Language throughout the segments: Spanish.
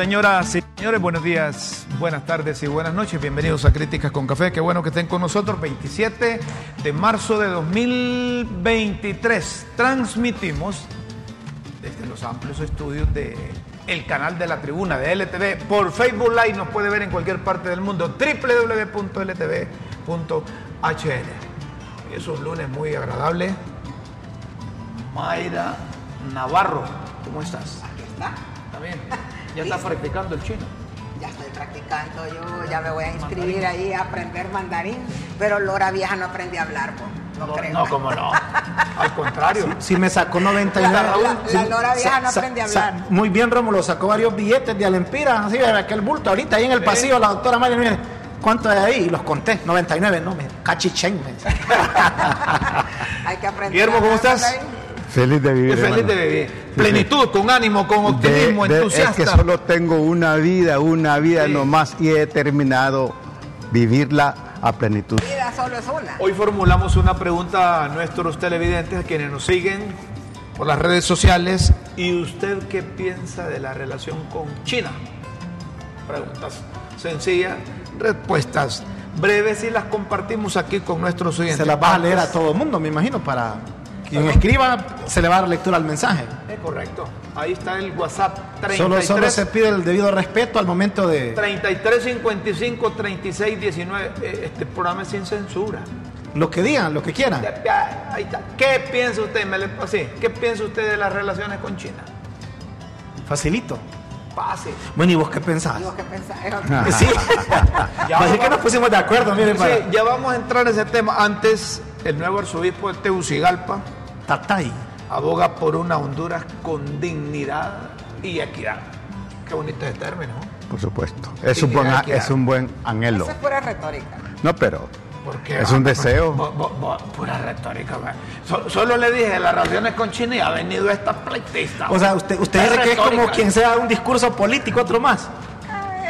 Señoras y señores, buenos días, buenas tardes y buenas noches. Bienvenidos a Críticas con Café. Qué bueno que estén con nosotros. 27 de marzo de 2023. Transmitimos desde los amplios estudios de el canal de la tribuna de LTV por Facebook Live. Nos puede ver en cualquier parte del mundo. www.ltv.hn. Es un lunes muy agradable. Mayra Navarro, ¿cómo estás? Aquí está. ¿Está bien? ¿Ya está practicando el chino? Ya estoy practicando, yo ya me voy a inscribir ahí a aprender mandarín, pero Lora Vieja no aprendí a hablar, po. no, No, creo. no, cómo no. Al contrario. Si me sacó 99. La- la- Sí, la Lora vieja no aprende a sa- hablar. muy bien, Rómulo, sacó varios billetes de Alempira, así de aquel bulto. Ahorita ahí en el pasillo, la doctora María, mire, ¿cuánto hay ahí? Y los conté, 99, no, me cachichen. me. Hay que aprender. Guillermo, ¿cómo estás? mandarín. Feliz de vivir. Feliz hermano. de vivir. Plenitud, con ánimo, con De- optimismo, de- entusiasta. Es que solo tengo una vida, una vida Sí. nomás y he determinado vivirla a plenitud. Vida solo es una. Hoy formulamos una pregunta a nuestros televidentes, a quienes nos siguen por las redes sociales. ¿Y usted qué piensa de la relación con China? Preguntas sencillas, respuestas breves y las compartimos aquí con nuestros oyentes. Se las vas a leer a todo el mundo, me imagino, para quien escriba, se le va a dar lectura al mensaje. Es correcto. Ahí está el WhatsApp 33 Solo, solo se pide el debido respeto al momento de 33 55 36 19. Eh, Este programa es sin censura. lo que digan, lo que quieran. Ahí está. ¿Qué piensa usted? Me le- así, ¿Qué piensa usted de las relaciones con China? Facilito. Pase. Bueno, ¿y vos qué pensás? Que. Sí. Ya Así que vamos- nos pusimos de acuerdo, miren, Sí, para ya vamos a entrar en ese tema. Antes, el nuevo arzobispo de Tegucigalpa Tatay. aboga por una Honduras con dignidad y equidad. Qué bonito ese término. ¿no? Por supuesto. Es un buen, Dignidad, equidad. es un buen anhelo. Eso es pura retórica. No, pero Porque, Es un deseo. bo- bo- bo- pura retórica. So- solo le dije las relaciones con China y ha venido esta pleitista. O sea, usted, usted que es como quien sea un discurso político, otro más.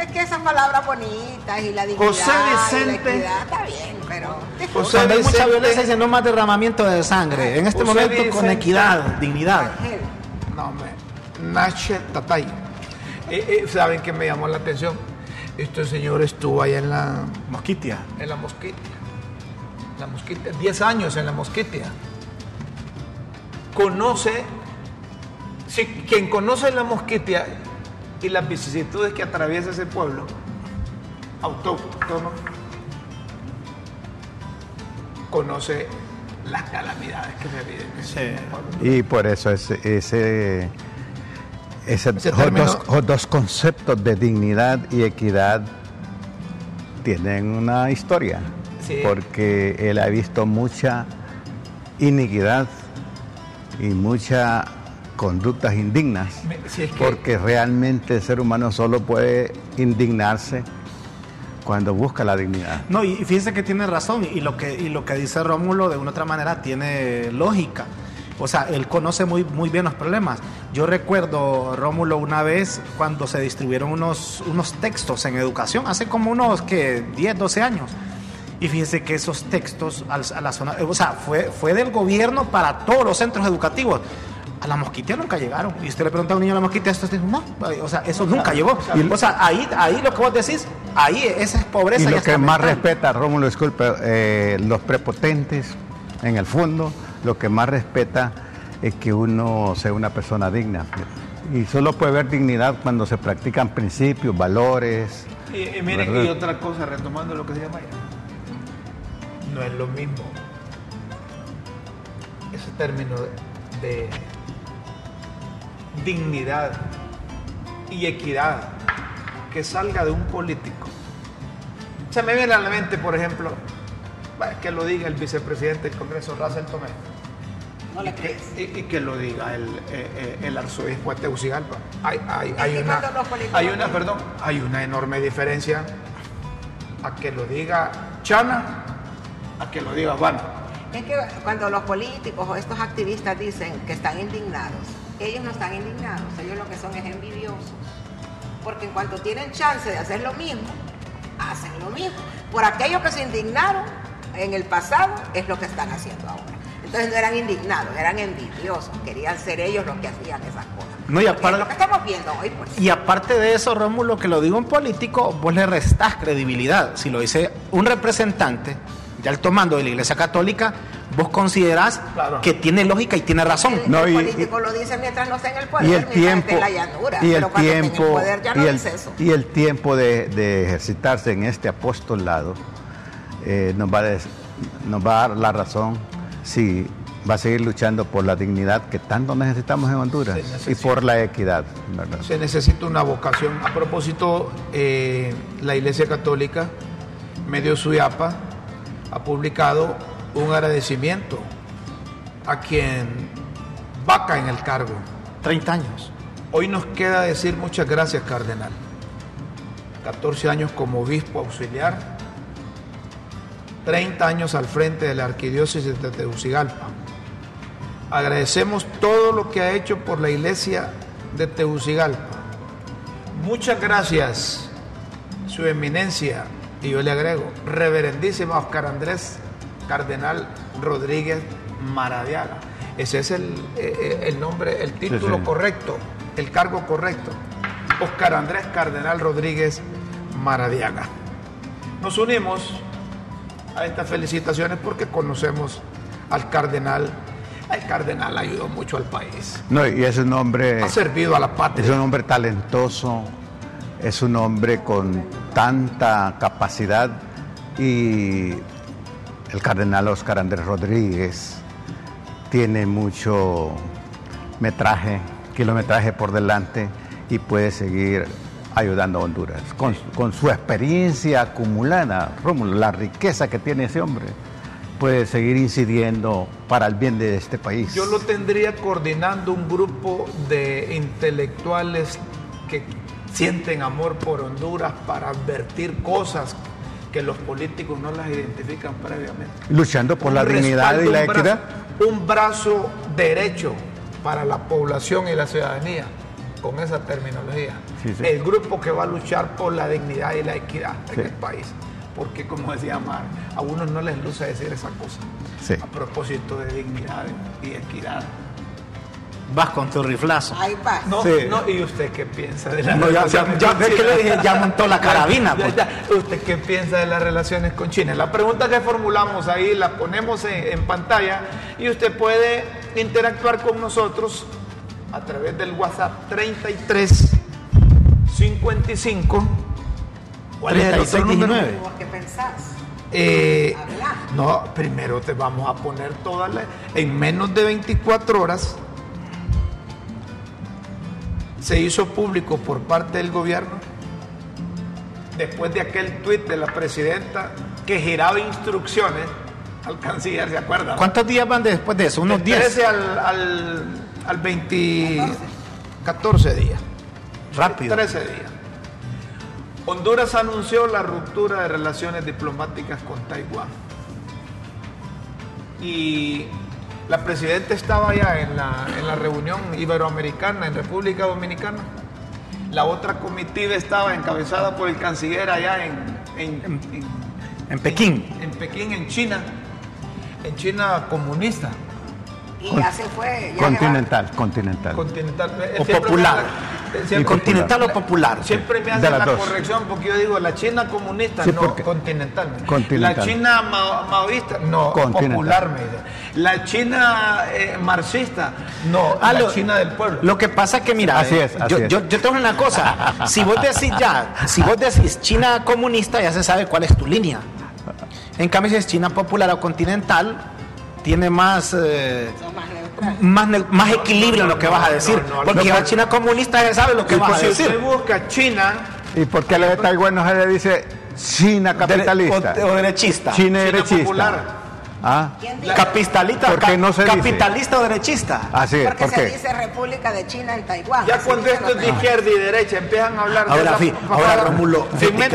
Es que esas palabras bonitas y la dignidad José y Vicente. la equidad está bien, pero José Cuando hay mucha violencia, dice no más derramamiento de sangre. En este José momento, con equidad, dignidad. Ángel, No, hombre. Nache Tatay. Eh, eh, ¿Saben qué me llamó la atención? Este señor estuvo allá en la, Mosquitia. en la mosquitia. La mosquitia. 10 años en la mosquitia. Conoce. Si, quien conoce la mosquitia y las vicisitudes que atraviesa ese pueblo, autóctono, conoce las calamidades que se viven. en ese pueblo. y por eso ese, ese, dos, dos conceptos de dignidad y equidad tienen una historia. Sí. Porque él ha visto mucha iniquidad y muchas conductas indignas. Me- si es que- Porque realmente el ser humano solo puede indignarse cuando busca la dignidad. No, y fíjense que tiene razón, y lo que, y lo que dice Rómulo de una otra manera tiene lógica. O sea, él conoce muy, muy bien los problemas. Yo recuerdo, Rómulo, una vez cuando se distribuyeron unos, unos textos en educación, hace como unos que 10, 12 años. Y fíjense que esos textos a la zona, o sea, fue, fue del gobierno para todos los centros educativos. A la mosquitia nunca llegaron. Y usted le pregunta a un niño a la mosquitia, esto dice, no, o sea, eso nunca llegó. O sea, ahí, ahí lo que vos decís, ahí esa es pobreza. Y lo que más mental. respeta, Rómulo, disculpe, eh, los prepotentes, en el fondo, lo que más respeta es que uno sea una persona digna. Y solo puede haber dignidad cuando se practican principios, valores. Y, y miren, ¿verdad? y otra cosa, retomando lo que se llama no es lo mismo ese término de dignidad y equidad que salga de un político. Se me viene a la mente, por ejemplo, que lo diga el vicepresidente del Congreso, Russell Tomé. No le Y que, crees. y- y que lo diga el, eh, eh, el arzobispo de Tegucigalpa. Hay, hay- hay que una, hay una, perdón, hay una enorme diferencia a que lo diga Chana, a que lo diga Juan. Es que cuando los políticos o estos activistas dicen que están indignados, ellos no están indignados, ellos lo que son es envidiosos. Porque en cuanto tienen chance de hacer lo mismo, hacen lo mismo. Por aquellos que se indignaron en el pasado, es lo que están haciendo ahora. Entonces no eran indignados, eran envidiosos, querían ser ellos los que hacían esas cosas. No, y aparte- es lo que estamos viendo hoy, pues. Y aparte de eso, Rómulo, que lo digo un político, vos le restás credibilidad. Si lo dice un representante de alto mando de la Iglesia Católica, vos considerás Claro. que tiene lógica y tiene razón. El, No, el y- político lo dice mientras no esté en el poder, y el tiempo en la llanura. y el tiempo el poder ya no y el, dice eso. y el tiempo de, de ejercitarse en este apostolado eh, nos va a des- nos va a dar la razón si va a seguir luchando por la dignidad que tanto necesitamos en Honduras y por la equidad ¿verdad? Se necesita una vocación. A propósito, eh, la Iglesia Católica, Medio Suyapa, ha publicado un agradecimiento a quien vaca en el cargo. 30 años. Hoy nos queda decir muchas gracias, Cardenal. 14 años como obispo auxiliar, 30 años al frente de la Arquidiócesis de Tegucigalpa. Agradecemos todo lo que ha hecho por la iglesia de Tegucigalpa. Muchas gracias, Su Eminencia, y yo le agrego, Reverendísima Oscar Andrés Cardenal Rodríguez Maradiaga. Ese es el, eh, eh, el nombre, el título sí. correcto, el cargo correcto. Oscar Andrés Cardenal Rodríguez Maradiaga. Nos unimos a estas felicitaciones porque conocemos al cardenal. El cardenal ayudó mucho al país. No, y es un hombre Ha servido a la Es patria. un hombre talentoso, es un hombre con tanta capacidad y el cardenal Oscar Andrés Rodríguez tiene mucho metraje, kilometraje por delante y puede seguir ayudando a Honduras. Con, su experiencia acumulada, Rómulo, la riqueza que tiene ese hombre, puede seguir incidiendo para el bien de este país. Yo lo tendría coordinando un grupo de intelectuales que sienten amor por Honduras para advertir cosas que los políticos no las identifican previamente. Luchando por la dignidad y la un brazo- equidad. un brazo derecho para la población y la ciudadanía, con esa terminología. Sí, sí. El grupo que va a luchar por la dignidad y la equidad Sí. en el país. Porque, como decía Mar, a unos no les luce decir esa cosa. A propósito de dignidad y equidad. Vas con tu riflazo. Ahí va. No, Sí. no, ¿y usted qué piensa de las No, ya- relaciones ya- con ya ve que China? le dije, ya montó la carabina, Ya, pues. ya. ¿Usted qué piensa de las relaciones con China? La pregunta que formulamos ahí la ponemos en, en pantalla y usted puede interactuar con nosotros a través del WhatsApp 33 55 ¿Cuál es el otro 36, número? 19. ¿Vos qué pensás? Eh, no, primero te vamos a poner todas las... En menos de 24 horas se hizo público por parte del gobierno, después de aquel tuit de la presidenta que giraba instrucciones al canciller, ¿se acuerdan? ¿Cuántos días van después de eso? Unos Del 10. 13 al, al, al 20... 14 días. Rápido. 13 días. Honduras anunció la ruptura de relaciones diplomáticas con Taiwán. Y la presidenta estaba allá en la, en la reunión iberoamericana en República Dominicana. La otra comitiva estaba encabezada por el canciller allá en, en, en- En Pekín. en Pekín, en China. En China comunista. Y Con- ya se fue. ya Continental, continental. Continental. O popular. hace- ¿El siempre- continental o popular? Siempre me hacen la dos. corrección porque yo digo la China comunista, Sí, no continental. Continental. La China mao- maoísta, no Continental. popular. me dice. La China eh, marxista, no Ah, la lo- China del pueblo. Lo que pasa es que, mira, Así eh, es, así yo, es. Yo, yo tengo una cosa. Si vos decís ya, si vos decís China comunista, ya se sabe cuál es tu línea. En cambio, si es China popular o continental, tiene más, eh, Son más más, equilibrio en lo que vas a decir. no, no, porque no, la. China comunista ya sabe lo que vas a pues, si decir. usted busca China, ¿Y por qué la de Taiwán no se le dice China capitalista? O, o derechista. China China derechista. popular. Ah, ¿Quién dice? Capitalista, ¿Por qué no se dice? capitalista o derechista. así es, Porque ¿por se qué? dice República de China en Taiwán. Ya cuando dicen esto los es de izquierda y derecha empiezan a hablar de Ahora, esa fi- ahora, Rómulo,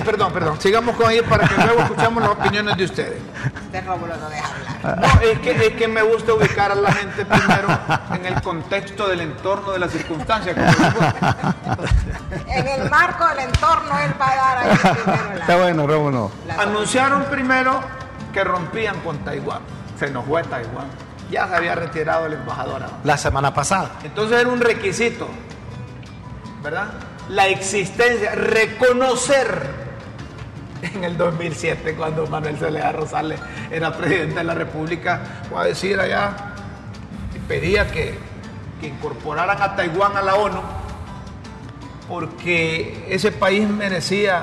perdón, perdón. Sigamos con ellos para que luego escuchamos las opiniones de ustedes. Este Rómulo no deja hablar. No, es que, es que me gusta ubicar a la gente primero en el contexto del entorno, de las circunstancias. En el marco del entorno él va a dar ahí primero la- Está bueno, Rómulo. Anunciaron primero que rompían con Taiwán. Se nos fue Taiwán. Ya se había retirado el embajador. La semana pasada. Entonces era un requisito, ¿verdad? La existencia, reconocer en el 2007, cuando Manuel Zelaya Rosales era presidente de la República, fue a decir allá y pedía que, que incorporaran a Taiwán a la ONU, porque ese país merecía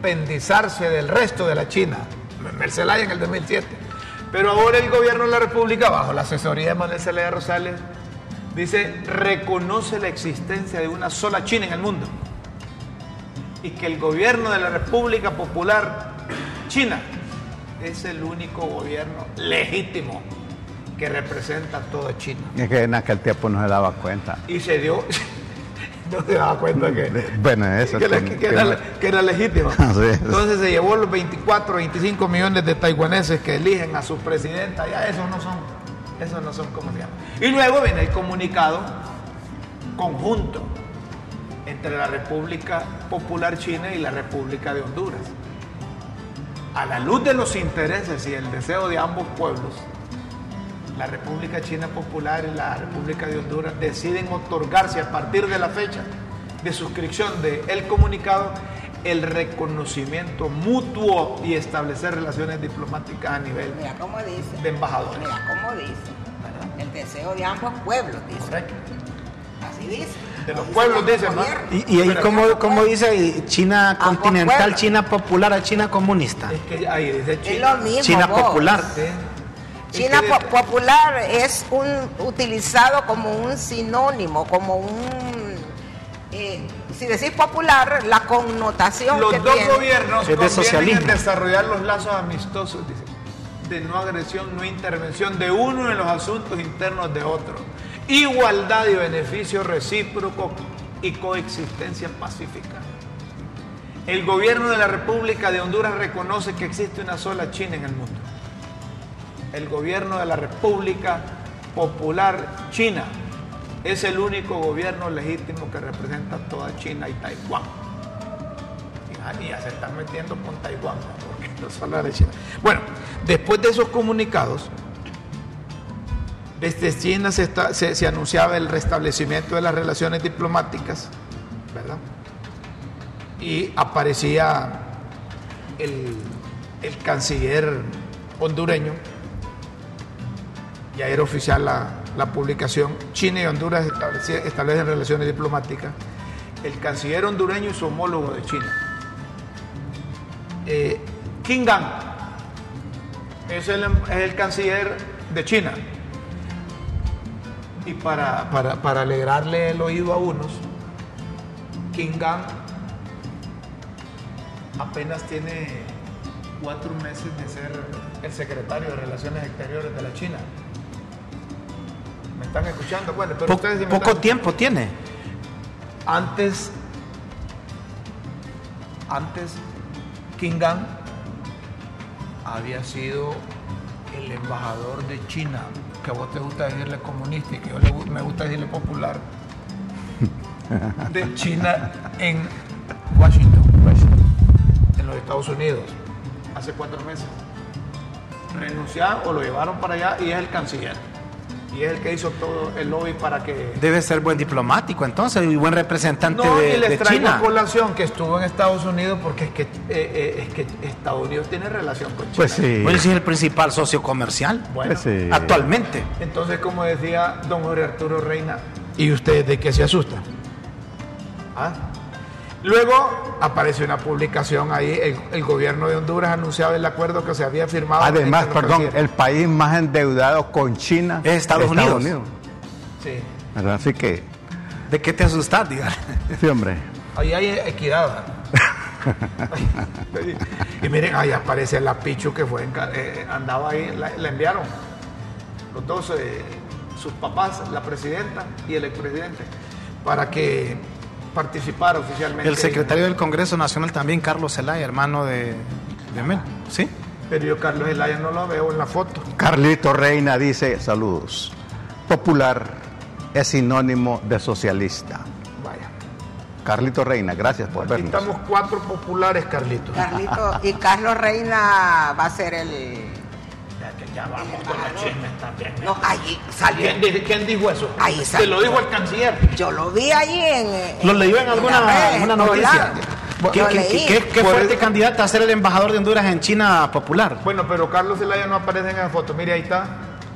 independizarse del resto de la China. Manuel Zelaya en el 2007. Pero ahora el gobierno de la República, bajo la asesoría de Manuel Zelaya Rosales, dice, reconoce la existencia de una sola China en el mundo. Y que el gobierno de la República Popular China es el único gobierno legítimo que representa a toda China. Es que en aquel tiempo no se daba cuenta. Y se dio, no se daba cuenta que, Bueno, eso que, la- que- que era, que era legítimo. Entonces se llevó los 24, 25 millones de taiwaneses que eligen a su presidenta. Ya esos no son, esos no son como se llama. Y luego viene el comunicado conjunto entre la República Popular China y la República de Honduras. A la luz de los intereses y el deseo de ambos pueblos, la República China Popular y la República de Honduras deciden otorgarse a partir de la fecha de suscripción del comunicado el reconocimiento mutuo y establecer relaciones diplomáticas a nivel Mira cómo dice. de embajadores. Mira cómo dice. El deseo de ambos pueblos, dice. Correcto. Así dice. De los Dice pueblos dicen, ¿no? Y, y ahí, como, como dice China continental. China popular a China comunista. Es que ahí dice Es China. lo mismo. China popular. Sí. China po- popular es un utilizado como un sinónimo, como un eh, si decís popular, la connotación Los que dos tiene. gobiernos Es de convienen socialismo. en desarrollar los lazos amistosos, dice, de no agresión, no intervención de uno en los asuntos internos de otro. Igualdad y beneficio recíproco y coexistencia pacífica. El gobierno de la República de Honduras reconoce que existe una sola China en el mundo. El gobierno de la República Popular China es el único gobierno legítimo que representa toda China y Taiwán. Y ya- se están metiendo con Taiwán, porque no solo era China. Bueno, después de esos comunicados, desde China se, anunciaba el restablecimiento de las relaciones diplomáticas, ¿verdad? Y aparecía el canciller hondureño, ya era oficial la, publicación, China y Honduras establecen relaciones diplomáticas, el canciller hondureño y su homólogo de China. Eh, Gang es el, canciller de China. Y para alegrarle el oído a unos, Qin Gang apenas tiene cuatro meses de ser el secretario de Relaciones Exteriores de la China. ¿Me están escuchando? Bueno, pero Po- ustedes sí me poco están- tiempo tiene. Antes, antes, Qin Gang había sido el embajador de China, que a vos te gusta decirle comunista y que yo le me gusta decirle popular, de China en Washington, en los Estados Unidos, hace cuatro meses. Renunciaron o lo llevaron para allá y es el canciller. Y es el que hizo todo el lobby para que Debe ser buen diplomático entonces y buen representante no, de, y les de traigo China. colación que estuvo en Estados Unidos porque es que, eh, eh, es que Estados Unidos tiene relación con China. Pues sí. Bueno, sí es el principal socio comercial Bueno, Pues sí. actualmente. entonces como decía don Jorge Arturo Reina, ¿y usted de qué se asusta? ¿Ah? Luego apareció una publicación ahí, el, el gobierno de Honduras anunciaba el acuerdo que se había firmado. Además, perdón, el país más endeudado con China Es Estados Unidos. Sí. ¿Verdad? Así que, ¿De qué te asustas, diga? sí, hombre. Ahí hay equidad. y miren, ahí aparece la Pichu que fue, eh, andaba ahí, la, la enviaron. Los dos, eh, sus papás, la presidenta y el expresidente, para que participara oficialmente. El secretario del Congreso Nacional también, Carlos Zelaya, hermano de, de Mel. ¿Sí? Pero yo Carlos Elaya no lo veo en la foto. Carlito Reina dice, saludos. Popular es sinónimo de socialista. Vaya. Carlito Reina, gracias por Aquí vernos. estamos cuatro populares, Carlitos. Carlito, y Carlos Reina va a ser el. Ya vamos con los chismes también. No, allí salió. ¿Quién, di- quién dijo eso? Ahí Se salió. lo dijo el canciller. Yo lo vi allí en. en- ¿Lo leyó en alguna, redes, alguna noticia? ¿Qué, Lo qué- leí. qué- qué Por fuerte el- candidata a ser el embajador de Honduras en China popular? Bueno, pero Carlos Zelaya no aparece en la foto. Mire, ahí está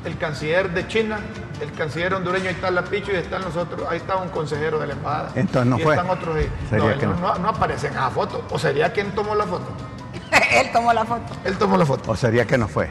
el canciller de China, el canciller hondureño, ahí está la Pichu y están los otros, ahí está un consejero de la embajada. Entonces no y fue. están otros ahí. Sería no, él no, no. no- no aparece en esa foto. ¿O sería quien tomó la foto? Él tomó la foto. Él tomó la foto. ¿O sería que no fue?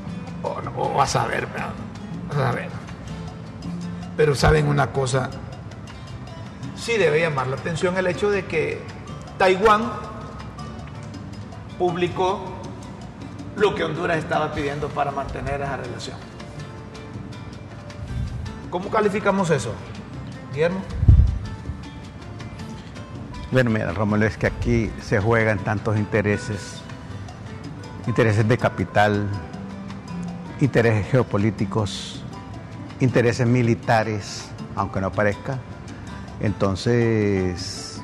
O, o a saber, ¿verdad? a saber. Pero saben una cosa, sí debe llamar la atención el hecho de que Taiwán publicó lo que Honduras estaba pidiendo para mantener esa relación. ¿Cómo calificamos eso? Guillermo. Bueno, mira, Romulo, es que aquí se juegan tantos intereses, intereses de capital, intereses geopolíticos, intereses militares, aunque no parezca. Entonces,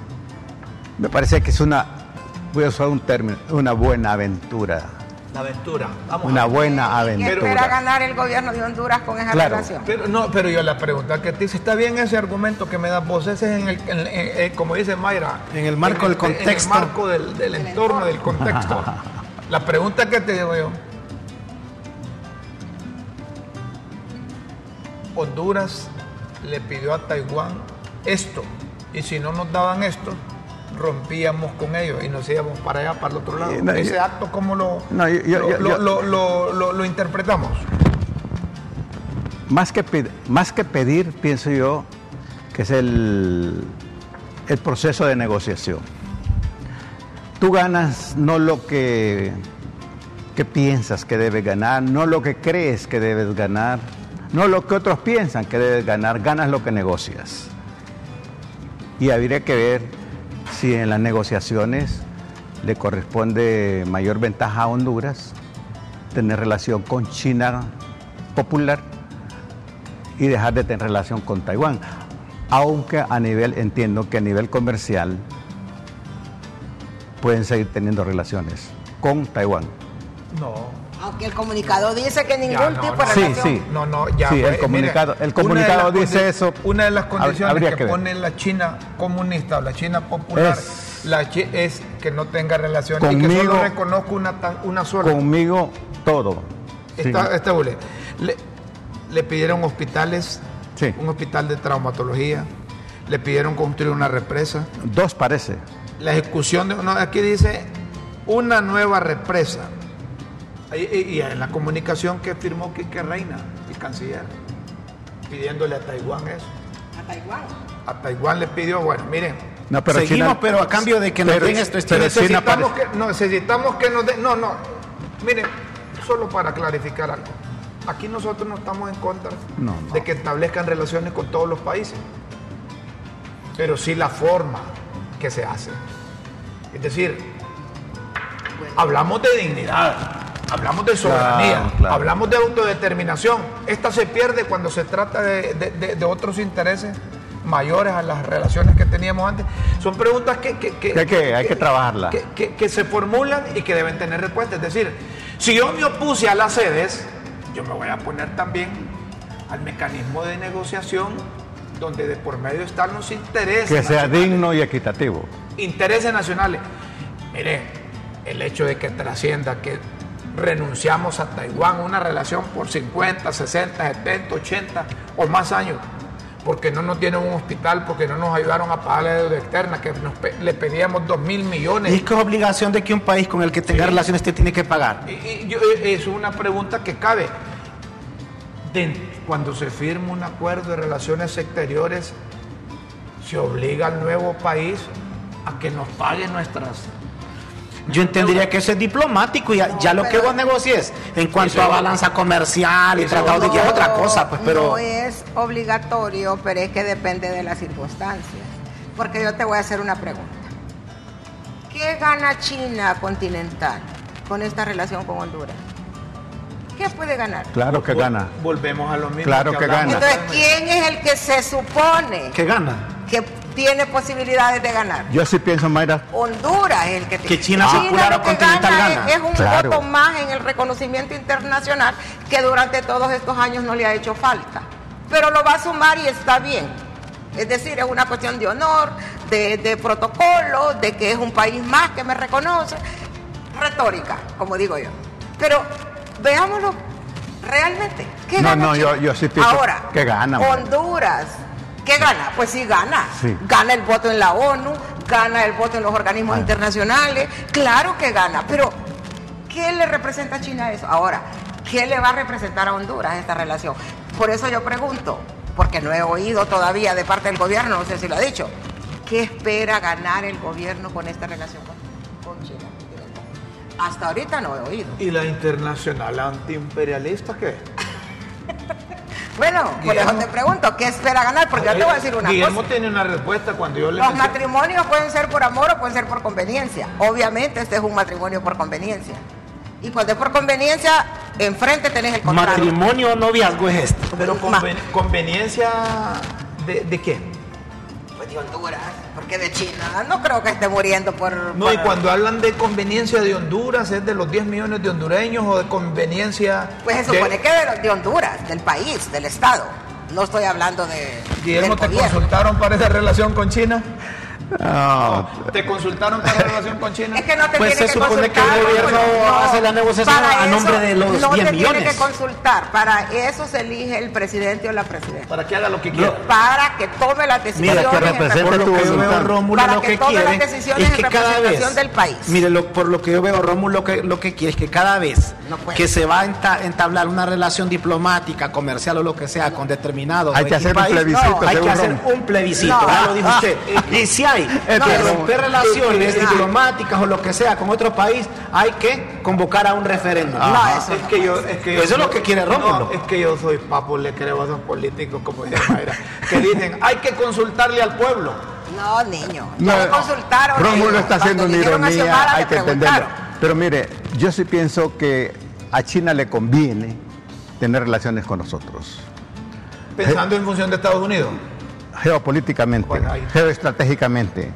me parece que es una, voy a usar un término, una buena aventura, La aventura. Vamos una a ver. buena ¿Qué espera aventura. ganar el gobierno de Honduras con esa Claro. relación? Pero, no, pero yo la pregunta que te hice, ¿está bien ese argumento que me das vos? Ese es en el, en- en- en- como dice Mayra. En el marco en del contexto. En el marco del, del entorno, del contexto. La pregunta que te digo yo. Honduras le pidió a Taiwán esto, y si no nos daban esto, rompíamos con ellos y nos íbamos para allá, para el otro lado. No, Ese yo- acto, ¿cómo lo, No, yo- yo- lo- yo- lo- yo- lo- lo- lo- lo interpretamos? Más que, ped- más que pedir, pienso yo, que es el, el proceso de negociación. Tú ganas no lo que, que piensas que debes ganar, no lo que crees que debes ganar, no lo que otros piensan que debes ganar, ganas lo que negocias. Y habría que ver si en las negociaciones le corresponde mayor ventaja a Honduras tener relación con China popular y dejar de tener relación con Taiwán. Aunque a nivel, entiendo que a nivel comercial pueden seguir teniendo relaciones con Taiwán. No. Aunque el comunicado dice que ningún Ya, no, tipo no. de Sí, relación. sí. No, no, ya. Sí, pues, el comunicado- mire, el comunicado dice eso. Una de las condiciones que, pone la China comunista o la China popular Es- la chi- es que no tenga relaciones y que Conmigo- solo reconozca una, una sola. Conmigo todo. Sí. Está, está bule. le, le pidieron hospitales, Sí. un hospital de traumatología, le pidieron construir una represa, Dos parece. la ejecución de. No, aquí dice una nueva represa. Y, en la comunicación que firmó Quique Reina, el canciller, pidiéndole a Taiwán eso. A Taiwán. A Taiwán le pidió, bueno, miren, No, pero Seguimos, China- pero a cambio de que nos pero- den esto, pero necesitamos que, no, necesitamos que nos den. No, no. Miren, solo para clarificar algo. Aquí nosotros no estamos en contra No, no. de que establezcan relaciones con todos los países. Pero sí la forma que se hace. Es decir, hablamos de dignidad, hablamos de soberanía, Claro, claro. hablamos de autodeterminación. Esta se pierde cuando se trata de, de- otros intereses mayores a las relaciones que teníamos antes. Son preguntas que, que, Que hay que- hay que trabajarlas. que- se formulan y que deben tener respuesta. Es decir, si yo me opuse a las sedes, yo me voy a poner también al mecanismo de negociación donde de por medio están los intereses. Que sea nacionales. digno y equitativo. Intereses nacionales. Mire, el hecho de que trascienda que renunciamos a Taiwán, una relación por 50, 60, 70, 80 o más años, porque no nos tienen un hospital, porque no nos ayudaron a pagar la deuda externa, que nos pe- le pedíamos 2 mil millones. Y que es obligación de que un país con el que tenga Sí. relaciones te tiene que pagar. Y- y yo- eh, es una pregunta que cabe. De- cuando se firma un acuerdo de relaciones exteriores, se obliga al nuevo país a que nos pague nuestras... Yo entendería que eso es diplomático y ya, ya lo que vos negocies en cuanto a balanza comercial y tratado de es otra cosa, pues, pero No es obligatorio, pero es que depende de las circunstancias. Porque yo te voy a hacer una pregunta. ¿Qué gana China continental con esta relación con Honduras? ¿Qué puede ganar? Claro que gana. Volvemos a lo mismo. Claro que hablamos. gana. Entonces, ¿quién es el que se supone ¿qué gana? que tiene posibilidades de ganar? Yo sí pienso, Mayra, Honduras es el que Que China popular lo que gana gana. Es, es un Claro. voto más en el reconocimiento internacional que durante todos estos años no le ha hecho falta. Pero lo va a sumar y está bien. Es decir, es una cuestión de honor, de, de protocolo, de que es un país más que me reconoce. Retórica, como digo yo. Pero veámoslo realmente. ¿Qué No, gana no, yo- China? yo sí pienso Ahora, que gana. Honduras. ¿Qué gana? Pues sí gana. Sí. Gana el voto en la ONU, gana el voto en los organismos Ah. internacionales. Claro que gana, pero ¿qué le representa a China eso? Ahora, ¿qué le va a representar a Honduras esta relación? Por eso yo pregunto, porque no he oído todavía de parte del gobierno, no sé si lo ha dicho, ¿qué espera ganar el gobierno con esta relación con, con China? Hasta ahorita no he oído. ¿Y la internacional antiimperialista qué? Bueno, por eso Guillermo. te pregunto, ¿qué espera ganar? Porque yo te voy a decir una Guillermo cosa. tiene una respuesta cuando yo le Los matrimonios pueden ser por amor o pueden ser por conveniencia. Obviamente este es un matrimonio por conveniencia. Y cuando es por conveniencia, enfrente tenés el contrato. Matrimonio o noviazgo es esto. Pero conven- conveniencia de, de qué? Pues de Honduras, porque de China. No creo que esté muriendo por... No, y cuando hablan de conveniencia de Honduras, ¿es de los 10 millones de hondureños o de conveniencia... Pues se de- supone que de, de Honduras, del país, del Estado. No estoy hablando de... Guillermo, ¿te gobierno. consultaron para esa relación con China? No, ¿Te consultaron para la relación con China? Es que no te Pues tiene se que supone que consultar. el gobierno no, hace la negociación a nombre de los no 10 te millones. tiene que consultar. Para eso se elige el presidente o la presidenta. Para que haga lo que quiera. Para que tome las decisiones. Mira, que en representa Por lo tu que yo veo voluntad. Rómulo Para lo que que tome quiere las decisiones es en cada vez representación del país. Mire, lo- por lo que yo veo Rómulo lo que lo que quiere es que cada vez que se va a enta- entablar una relación diplomática, comercial o lo que sea con determinado Hay que hacer un plebiscito, hay que hacer un plebiscito, ya lo dijo usted. Hay Eh, romper relaciones eh, diplomáticas o lo que sea con otro país, hay que convocar a un referéndum. No, eso Es que yo, es que yo- Eso es lo que quiere Rómulo. No, es que yo soy papo, le creo a esos políticos, como dice Mayra, que dicen, hay que consultarle al pueblo. No, niño. No, consultaron. Rómulo está haciendo una ironía, Xiomara, hay que entenderlo. Pero mire, yo sí pienso que a China le conviene tener relaciones con nosotros. Pensando en función de Estados Unidos. Geopolíticamente, Bueno, geoestratégicamente,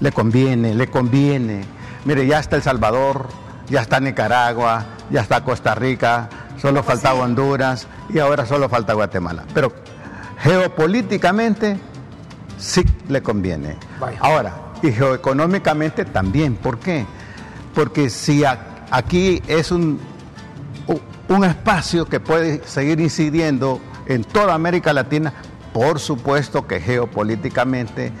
le conviene, le conviene. Mire, ya está El Salvador, ya está Nicaragua, ya está Costa Rica, solo Pues faltaba sí. Honduras y ahora solo falta Guatemala. Pero geopolíticamente sí le conviene. Vaya. Ahora, y geoeconómicamente también. ¿Por qué? Porque si aquí es un, un espacio que puede seguir incidiendo en toda América Latina, por supuesto que geopolíticamente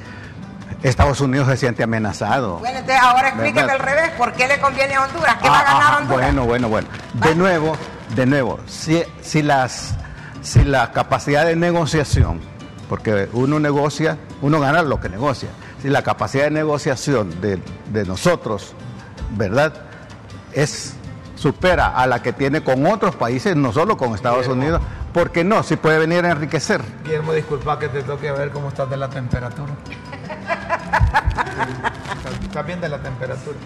Estados Unidos se siente amenazado. Bueno, entonces ahora explíqueme ¿Verdad? al revés. ¿Por qué le conviene a Honduras? ¿Qué va a Ah, ganar ajá, Honduras? Bueno, bueno, bueno. De nuevo, de nuevo, si, si las si la capacidad de negociación, porque uno negocia, uno gana lo que negocia. Si la capacidad de negociación de, de nosotros, ¿verdad? Es supera a la que tiene con otros países, no solo con Estados. Unidos, porque no, si puede venir a enriquecer. Guillermo, disculpa que te toque ver cómo estás de la temperatura. Estás bien de la temperatura.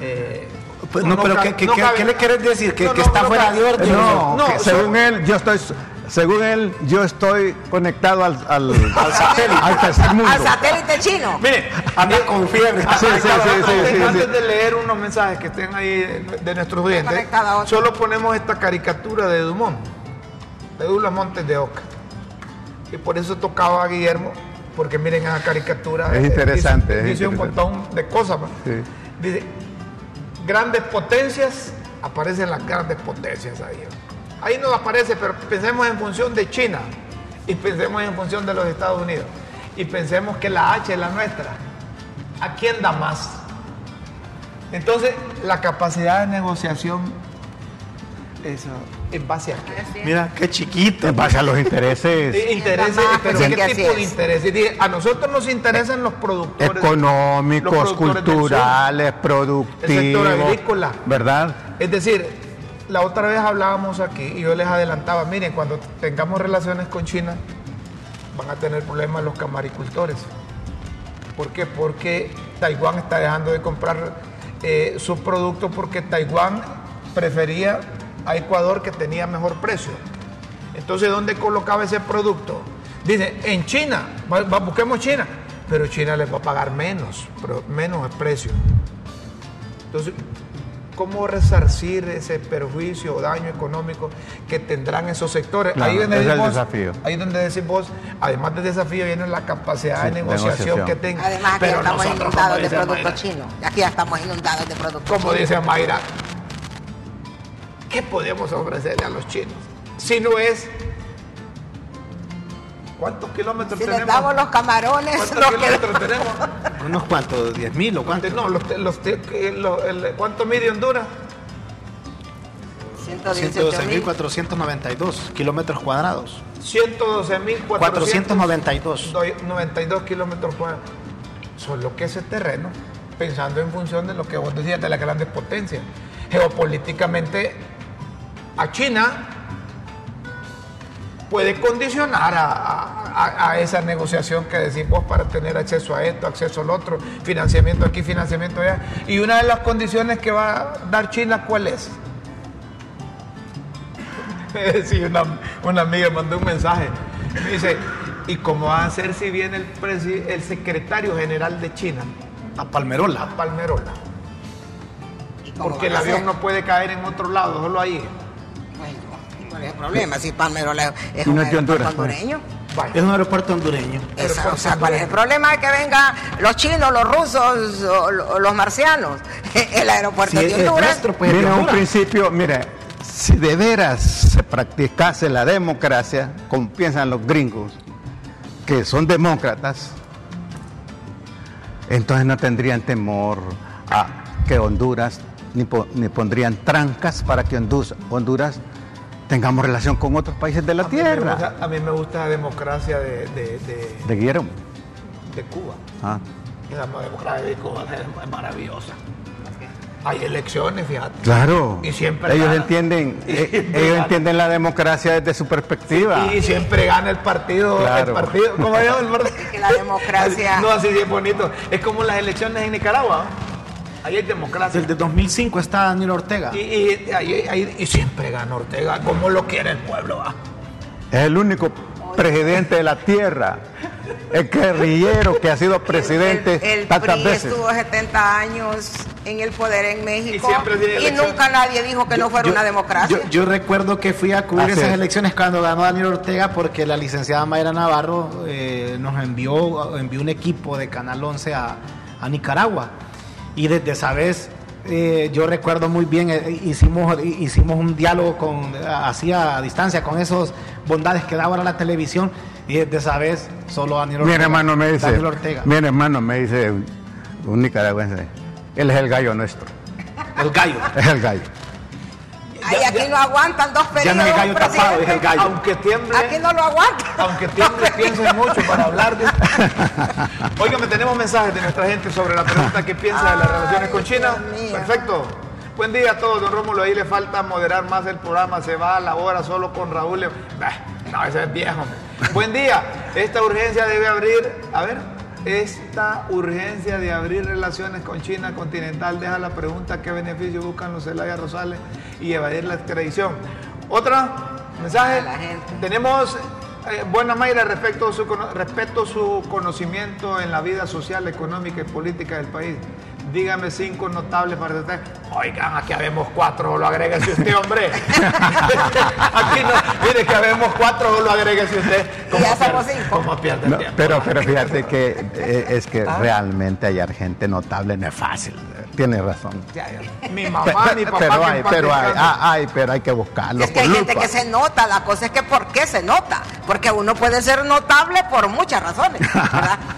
Eh, Pues no, pero ¿qué, qué- no qué- cabe- qué le quieres decir? ¿Que, No, que no, está no fuera de orden? No, no, que según él, yo estoy según él, yo estoy conectado al, al, al satélite, al tercer mundo. Al satélite chino. Mire, Anda con fiebre. Sí, sí, sí, sí, antes, sí, antes sí. de leer unos mensajes que estén ahí de nuestros oyentes, a solo ponemos esta caricatura de Dumont, de Douglas Montes de Oca. Y por eso tocaba a Guillermo, porque miren esa caricatura. Es eh, interesante, Dice, es dice un montón de cosas. Dice, grandes potencias, aparecen las grandes potencias ahí. Ahí no aparece, pero pensemos en función de China y pensemos en función de los Estados Unidos y pensemos que la H es la nuestra. ¿A quién da más? Entonces, la capacidad de negociación, eso, en base a qué? Mira, qué chiquito. En base a los intereses Eh, Intereses, pero ¿qué tipo de es. intereses? Dije, a nosotros nos interesan los productores. económicos, los productores culturales, productivos. agrícola. ¿Verdad? Es decir, la otra vez hablábamos aquí y yo les adelantaba, miren, cuando tengamos relaciones con China, van a tener problemas los camaricultores. ¿Por qué? Porque Taiwán está dejando de comprar eh, sus productos porque Taiwán prefería a Ecuador que tenía mejor precio. Entonces, ¿dónde colocaba ese producto? Dice, en China, va- va- busquemos China, pero China les va a pagar menos, pero menos el precio. Entonces, ¿cómo resarcir ese perjuicio o daño económico que tendrán esos sectores? Claro, donde es el desafío. Ahí donde decís vos, además del desafío viene la capacidad Sí, de negociación, negociación. que tengan. Además, aquí Pero ya estamos inundados de productos chinos. Aquí ya estamos inundados de productos Como chinos. dice Mayra, ¿qué podemos ofrecerle a los chinos? Si no es... ¿Cuántos kilómetros Si les tenemos? damos los camarones, ¿Cuántos los que- kilómetros tenemos? ¿Unos cuantos? ¿10 mil o cuántos? No, los, los- que- lo- el- ¿cuánto mide Honduras? 112.492 kilómetros cuadrados. 112.492 492. 92 kilómetros cuadrados. Solo que ese terreno, pensando en función de lo que vos decías de las grandes potencias. Geopolíticamente, a China puede condicionar a, a- a esa negociación que decís vos para tener acceso a esto, acceso al otro, financiamiento aquí, financiamiento allá. Y una de las condiciones que va a dar China, ¿cuál es? Sí, una, una amiga mandó un mensaje. Me dice, ¿y cómo va a ser si viene el, el secretario general de China A a Palmerola. Palmerola? ¿Y cómo Porque el a avión hacer? no puede caer en otro lado, solo ahí. Bueno, ¿cuál es el problema? Si Palmerola es Y un no es de aeropuerto Honduras, pues. hondureño. Es un aeropuerto hondureño. O sea, ¿cuál es el problema de que vengan los chinos, los rusos los marcianos? El aeropuerto Si de es Honduras. nuestro, pues Mira, un principio, mire, si de veras se practicase la democracia, como piensan los gringos, que son demócratas, entonces no tendrían temor a que Honduras, ni, po- ni pondrían trancas para que Honduras, Honduras tengamos relación con otros países de la A mí me tierra. gusta- a mí me gusta la democracia de, de- de- De Guillermo. de Cuba. Ah. Esa democracia de Cuba es maravillosa. Hay elecciones, fíjate. Claro. Y siempre ellos gana. entienden, Y eh, siempre ellos gana. entienden la democracia desde su perspectiva. Y siempre gana el partido, Claro. el partido, ¿cómo el partido? que la democracia- No, así sí es bonito. Es como las elecciones en Nicaragua. Ahí hay democracia. Desde 2005 está Daniel Ortega. Y, y- y siempre gana Ortega, como lo quiere el pueblo. ¿va? Es el único presidente de la tierra, el guerrillero que ha sido presidente El, el tantas PRI veces. estuvo 70 años en el poder en México Y nunca nadie dijo que no fuera Yo- una democracia. Yo, yo recuerdo que fui a cubrir Así esas es. elecciones cuando ganó Daniel Ortega porque la licenciada Mayra Navarro eh, nos envió, envió un equipo de Canal 11 a, a Nicaragua. Y desde esa vez eh, yo recuerdo muy bien, eh, hicimos, hicimos un diálogo con, así a distancia con esos bondades que da ahora la televisión. Y desde esa vez solo Daniel Ortega. Mi hermano me dice, Daniel Ortega. mi hermano me dice, un nicaragüense, él es el gallo nuestro, El gallo. es el gallo. Ay, aquí no aguantan dos Ya periodos. no es el gallo tapado, es el gallo. Aunque tiemble, Aquí no lo aguantan. aunque tiemble, piensen mucho para hablar de Óigame, tenemos mensajes de nuestra gente sobre la pregunta que piensa de las relaciones con China. Perfecto. Buen día a todos, don Rómulo. Ahí le falta moderar más el programa. Se va a la hora solo con Raúl. No, ese es viejo. Buen día. Esta urgencia debe abrir. A ver. Esta urgencia de abrir relaciones con China continental deja la pregunta qué beneficio buscan los Zelaya Rosales y evadir la extradición. Otra, Mensaje. Tenemos eh, buena Mayra respecto a, su, respecto a su conocimiento en la vida social, económica y política del país. Dígame cinco notables para usted. Oigan, aquí habemos cuatro, lo agréguese usted, hombre. aquí no, mire que habemos cuatro, lo agréguese usted. Y ya pierde- somos cinco. ¿Cómo pierde el No, tiempo? pero, pero fíjate que eh, es que Ah. realmente hallar gente notable no es fácil. Tienes razón. Mi mamá, mi papá. pero hay, pero hay, ah, hay, pero hay que buscarlo. Es que hay gente que se nota, la cosa es que ¿por qué se nota? Porque uno puede ser notable por muchas razones, ¿verdad?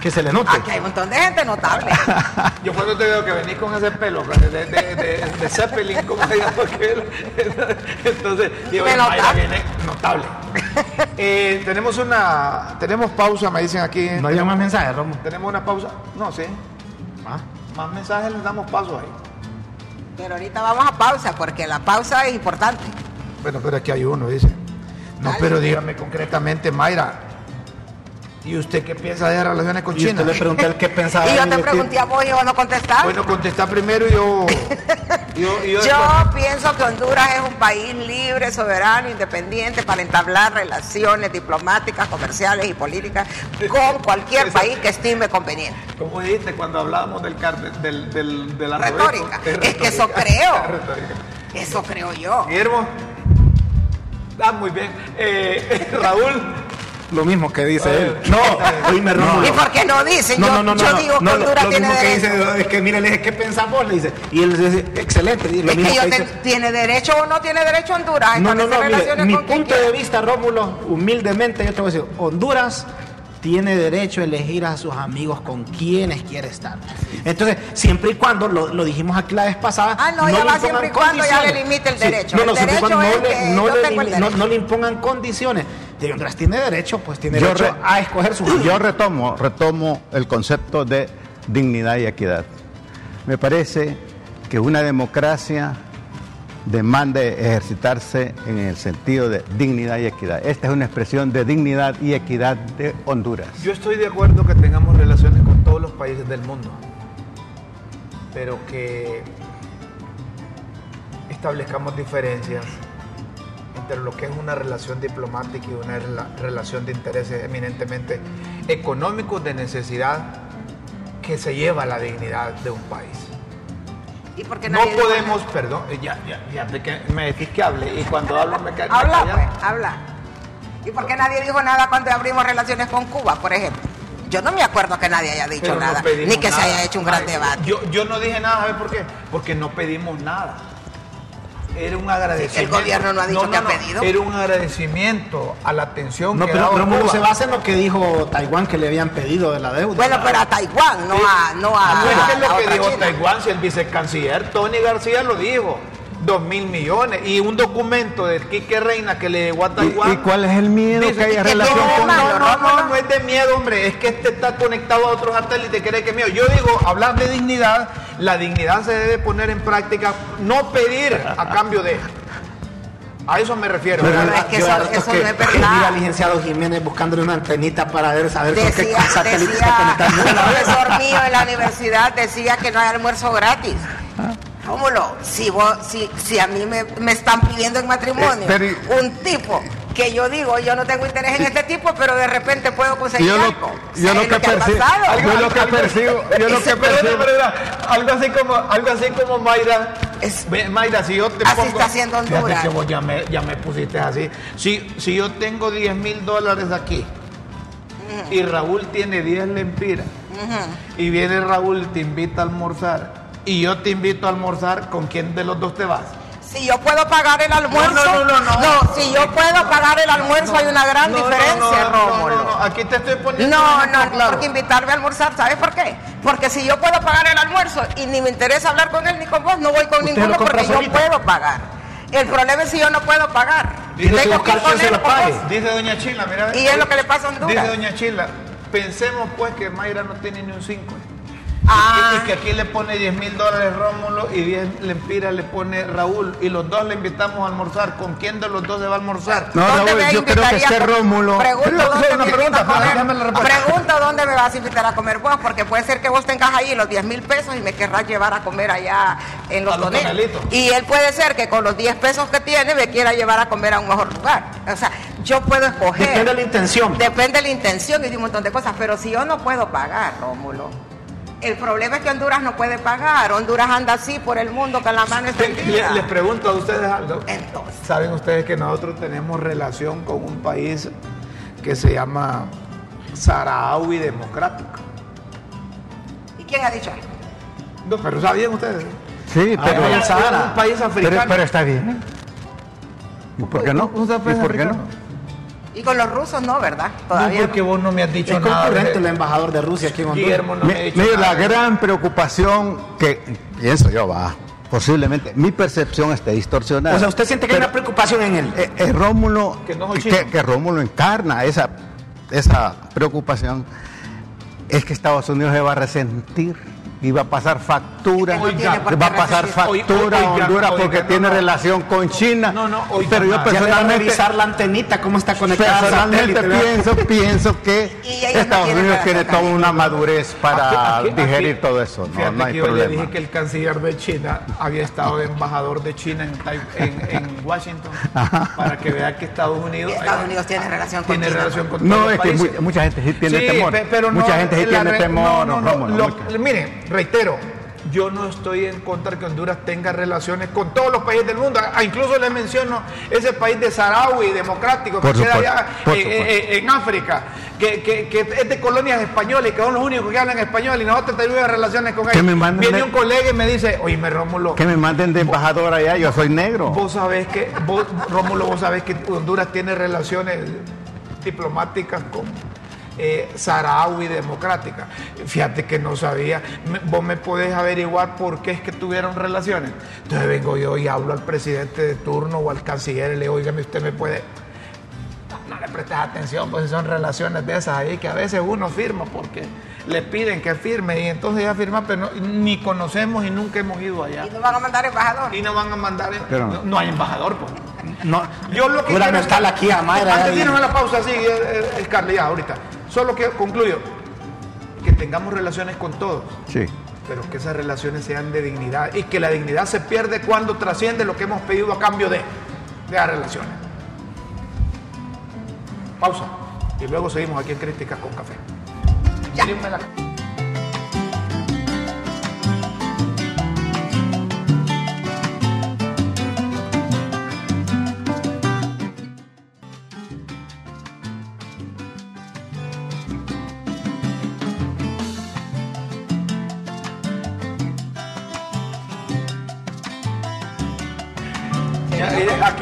Que se le note. Aquí hay un montón de gente notable. Yo cuando te veo que venís con ese pelo de, de, de, de- de Zeppelin, como se llama aquel? Entonces, digo, Me Mayra nota. viene notable. Eh, tenemos una, tenemos pausa, me dicen aquí. No hay más mensajes, Romo. Tenemos una pausa. No, sí. Ah. Más mensajes, les damos paso ahí. Pero ahorita vamos a pausa, porque la pausa es importante. Bueno, pero aquí hay uno, dice. No, Dale. pero dígame concretamente, Mayra. ¿Y usted qué piensa de las relaciones con Y China? usted le pregunté el que pensaba. Y yo te pregunté a vos y vos no contestaste. Bueno, contesta primero y yo. yo, y yo Yo después- pienso que Honduras es un país libre, soberano, independiente para entablar relaciones diplomáticas, comerciales y políticas con cualquier Esa- país que estime conveniente. ¿Cómo dijiste cuando hablábamos del, del, del, de la Retórica. Es que eso retórica. creo. Retórica. Eso creo yo. Guillermo. Ah, muy bien. Eh, Raúl. Lo mismo que dice Ay, él. No, oíme, ¿Y Rómulo. por qué no dicen? No, yo no, no, no, yo no, digo no, que Honduras lo tiene mismo que derecho. dice, es que mire, le dije, ¿qué pensás vos? Le dice. Y él dice, excelente. Y lo es mismo que yo que te- dice, tiene derecho o no tiene derecho Honduras a No, no, no, mire, mi punto de vista, Rómulo, humildemente, yo te voy a decir, Honduras tiene derecho a elegir a sus amigos con quienes quiere estar. Entonces, siempre y cuando, lo, lo dijimos aquí la vez pasada, Ah, no, ya le va siempre y cuando ya le limite el Sí, derecho. No, El no, siempre y derecho cuando no le, que no le el no- derecho. no le impongan condiciones. Si Honduras tiene derecho, pues tiene Yo derecho re- a escoger su Yo retomo, retomo el concepto de dignidad y equidad. Me parece que una democracia demanda ejercitarse en el sentido de dignidad y equidad. Esta es una expresión de dignidad y equidad de Honduras. Yo estoy de acuerdo que tengamos relaciones con todos los países del mundo, pero que establezcamos diferencias entre lo que es una relación diplomática y una rela- relación de intereses eminentemente económicos de necesidad que se lleva la dignidad de un país. ¿Y por qué No podemos, perdón, eh, ya, ya, ya, de que me decís que hable y cuando hablo me ca- me Habla, pues, habla. ¿Y por qué nadie dijo nada cuando abrimos relaciones con Cuba, por ejemplo? Yo no me acuerdo que nadie haya dicho Pero nada, ni que se haya hecho un gran Ay, debate. Yo, yo no dije nada, ¿sabes por qué? Porque no pedimos nada. Era un agradecimiento. El gobierno no ha dicho que ha pedido. Era un agradecimiento a la atención No, que pero Cuba. se basa en lo que dijo Taiwán que le habían pedido de la deuda. Bueno, pero a Taiwán, no a, no a, No es que a lo que otra dijo China. Taiwán, si el vicecanciller Tony García lo dijo. Dos mil millones. Y un documento de Quique Reina que le llegó a Taiwán. ¿Y, y cuál es el miedo Dice que haya que relación no, con no, no, no, no es de miedo, hombre, es que este está conectado a otros satélites, cree que es mío. Yo digo, hablar de dignidad, la dignidad se debe poner en práctica, no pedir a cambio de. A eso me refiero. Es que Yo eso- eso que, no es que verdad. licenciado Jiménez buscándole una antenita para ver, saber con qué Decía, satélite está decía conectando. el profesor mío en la universidad decía que no hay almuerzo gratis. Rómulo, si vos, si, si a mí me, me están pidiendo en matrimonio Eh, pero- un tipo que yo digo, yo no tengo interés en este tipo, pero de repente puedo conseguir Yo lo, algo. yo lo ¿Sabes que percibo, yo lo que percibo, yo lo que percibo. algo así como, algo así como Mayra. Es- Mayra, si yo te Así pongo. está haciendo Honduras. Que vos ya me, ya me pusiste así. Si, si yo tengo 10 mil dólares aquí y Raúl tiene 10 lempiras y viene Raúl y te invita a almorzar y yo te invito a almorzar, ¿con quién de los dos te vas? Si yo puedo pagar el almuerzo, No, no, no, no, no. si yo puedo pagar el almuerzo hay una gran diferencia, no, no, Rómulo. no, no, aquí te estoy poniendo. No, no, claro. porque invitarme a almorzar, ¿sabes por qué? Porque si yo puedo pagar el almuerzo y ni me interesa hablar con él ni con vos, no voy con ninguno porque yo solito. puedo pagar. El problema es si yo no puedo pagar. Dice Tengo que poner pague. Dice Doña Chila, mira. Y es lo que le pasa a Honduras. Dice Doña Chila, pensemos pues que Mayra no tiene ni un 5. Ah. Y, y que aquí le pone 10 mil dólares Rómulo y 10 lempiras le pone Raúl. Y los dos le invitamos a almorzar. ¿Con quién de los dos se va a almorzar? No, ¿Dónde Raúl, me yo creo que invitaría es que con- Rómulo. Pregunto dónde una pregunta. Pregunto dónde me va vas a invitar a comer vos, porque puede ser que vos tengas ahí los 10 mil pesos y me querrás llevar a comer allá en los, los. Y él puede ser que con los 10 pesos que tiene me quiera llevar a comer a un mejor lugar. O sea, yo puedo escoger. Depende de la intención. Depende de la intención y de un montón de cosas. Pero si yo no puedo pagar, Rómulo, el problema es que Honduras no puede pagar. Honduras anda así por el mundo con la mano extendida. les pregunto a ustedes algo. Entonces. Saben ustedes que nosotros tenemos relación con un país que se llama Saharaui Democrático. ¿Y quién ha dicho algo? No, pero ¿sabían ustedes? Sí, pero, el Sahara. Es un país pero, africano. pero está bien. ¿Y por qué no? ¿Un país ¿Y por qué no? Y con los rusos no, ¿verdad? No, Todavía. porque vos no me has dicho Es nada. concurrente de- el embajador de Rusia aquí en Honduras. Guillermo no me ha Mi- dicho Mire, nada. la gran preocupación que pienso yo, va, posiblemente, mi percepción está distorsionada. O sea, usted siente que hay una preocupación en él. eh, eh, Rómulo, Que no que Rómulo encarna esa, esa preocupación, es que Estados Unidos se va a resentir y va a pasar factura, va a pasar factura Oiga, a Honduras oiga, porque tiene no. relación con China. No, no, oiga, pero yo le le personalmente, revisar la antenita, cómo está conectada al personalmente pienso, pienso que Estados Unidos tiene toda una madurez para Aquí- aquí- digerir aquí- todo eso. No, hay que yo le problema. dije que el canciller de China había estado de embajador de China en, en- en Washington para que vea que Estados Unidos Estados Unidos tiene relación con tiene China. relación con No, es que mucha gente sí tiene temor. pero Mucha gente sí tiene temor, miren, reitero, yo no estoy en contra de que Honduras tenga relaciones con todos los países del mundo. Ah, incluso les menciono ese país de Saharaui democrático que Por queda supuesto, allá por eh, supuesto. eh, en África, que, que- que es de colonias españolas y que son los únicos que hablan español y nosotros tenemos relaciones con ellos. Viene de- un colega y me dice, oye, me Rómulo, Que me manden de embajador allá, yo soy negro. Vos sabés que, vos, Rómulo, vos sabés que Honduras tiene relaciones diplomáticas con eh, Saharaui democrática. Fíjate que no sabía. Me- vos me podés averiguar por qué es que tuvieron relaciones. Entonces vengo yo y hablo al presidente de turno o al canciller y le digo, oígame, usted me puede. No le prestes atención, pues son relaciones de esas ahí que a veces uno firma porque le piden que firme y entonces ya firma, pero no- ni conocemos y nunca hemos ido allá. Y no van a mandar embajador. Y no van a mandar. Pero- no, no hay embajador, pues. No, Yo lo que quiero mental aquí a Mayra. Antes de irnos a la pausa, sí, el, el- el Carly, ya, ahorita. Solo que concluyo. Que tengamos relaciones con todos, Sí. pero que esas relaciones sean de dignidad y que la dignidad se pierde cuando trasciende lo que hemos pedido a cambio de, de las relaciones. Pausa. Y luego seguimos aquí en Críticas con Café. Ya,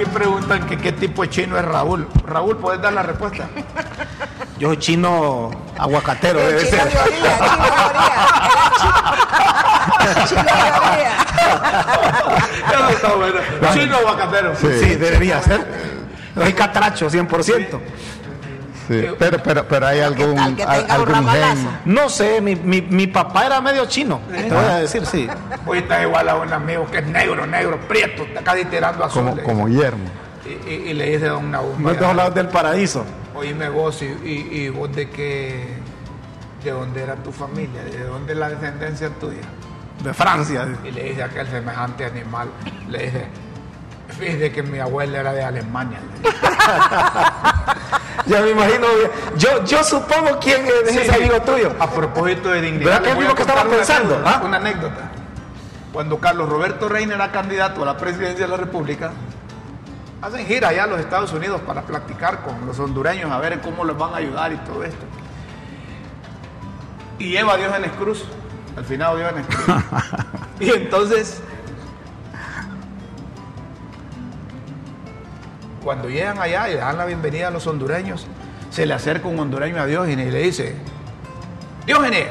Aquí preguntan que qué tipo de chino es Raúl. Raúl, ¿puedes dar la respuesta? Yo soy chino aguacatero, debe chino ser. chino chino está bueno. Chino aguacatero. Sí. Sí, debería ser. Soy catracho, 100%. Sí, pero, pero, pero hay algún, tal que al- tenga un algún gen. No sé, mi, mi, mi papá era medio chino. Te voy a decir, sí. Hoy está igual a un amigo que es negro, negro, prieto, está casi tirando azul. como, como. Guillermo. Y, y- y le dice a don Nahum, No de los lados del paraíso. oíme vos, y, y- y vos de qué, de dónde era tu familia, de dónde es la descendencia tuya. De Francia. Y le dice a aquel semejante animal, le dice, fíjese que mi abuela era de Alemania. Ya me imagino. Yo, yo supongo quién es Sí, ese sí. amigo tuyo. A propósito de dignidad. ¿Verdad que es a que estaba pensando, ah? Una anécdota. Cuando Carlos Roberto Reina era candidato a la presidencia de la República, hacen gira allá a los Estados Unidos para platicar con los hondureños a ver cómo les van a ayudar y todo esto. Y lleva a Diógenes Cruz, al final Diógenes Cruz. y entonces, cuando llegan allá y le dan la bienvenida a los hondureños, se le acerca un hondureño a Diógenes y le dice, Diógenes,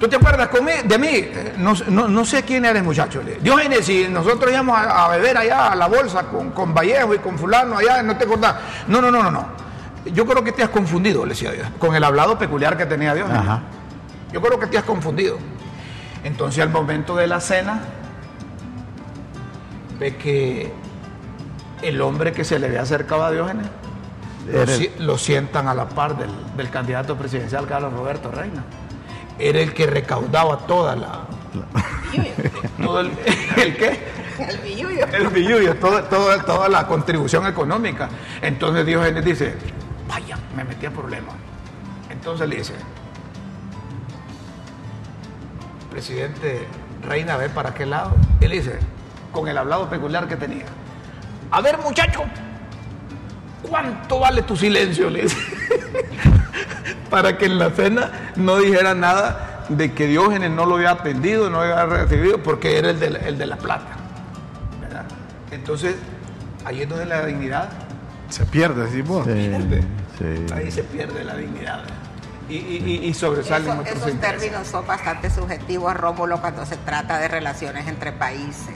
¿tú te acuerdas de mí? Eh, No, no- no sé quién eres, muchacho. Diógenes, si nosotros íbamos a, a beber allá a la bolsa con, con Vallejo y con fulano allá, ¿no te acordás? No, no, no, no, no. Yo creo que te has confundido, le decía Dios, con el hablado peculiar que tenía Diógenes. Ajá. Yo creo que te has confundido. Entonces al momento de la cena, ve que el hombre que se le había acercado a Diógenes lo, Era- si- lo sientan a la par del, del candidato presidencial Carlos Roberto Reina. Era el que recaudaba toda la... todo el, ¿el qué? El billuyo. El billullo, todo- todo- toda la contribución económica. Entonces Diógenes dice, vaya, me metí a problemas. Entonces le dice, presidente Reina, ve para qué lado. Él dice, con el hablado peculiar que tenía, a ver muchacho, ¿cuánto vale tu silencio? Le dice, para que en la cena no dijera nada de que Diógenes no lo había atendido, no lo había recibido, porque era el de la, el de la plata. ¿verdad? Entonces, ahí es donde la dignidad, Se pierde. Sí, pierde. sí. ahí se pierde la dignidad. Y, y, y- y sobresalen Eso- otros esos intereses. términos son bastante subjetivos, Rómulo, cuando se trata de relaciones entre países.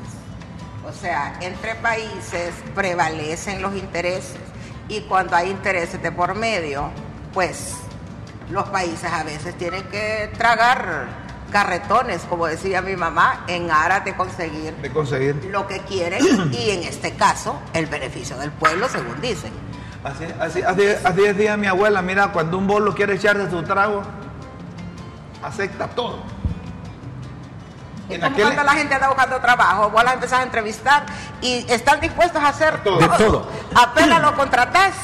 O sea, entre países prevalecen los intereses y cuando hay intereses de por medio, pues los países a veces tienen que tragar carretones, como decía mi mamá, en aras de conseguir de conseguir. lo que quieren y en este caso el beneficio del pueblo, según dicen. Así, así, así, así decía mi abuela, mira, cuando un bolo quiere echarse su trago, acepta todo. En como aquel- cuando la gente anda buscando trabajo, vos la empezás a entrevistar y están dispuestos a hacer todo. De todo. Apenas lo contratás,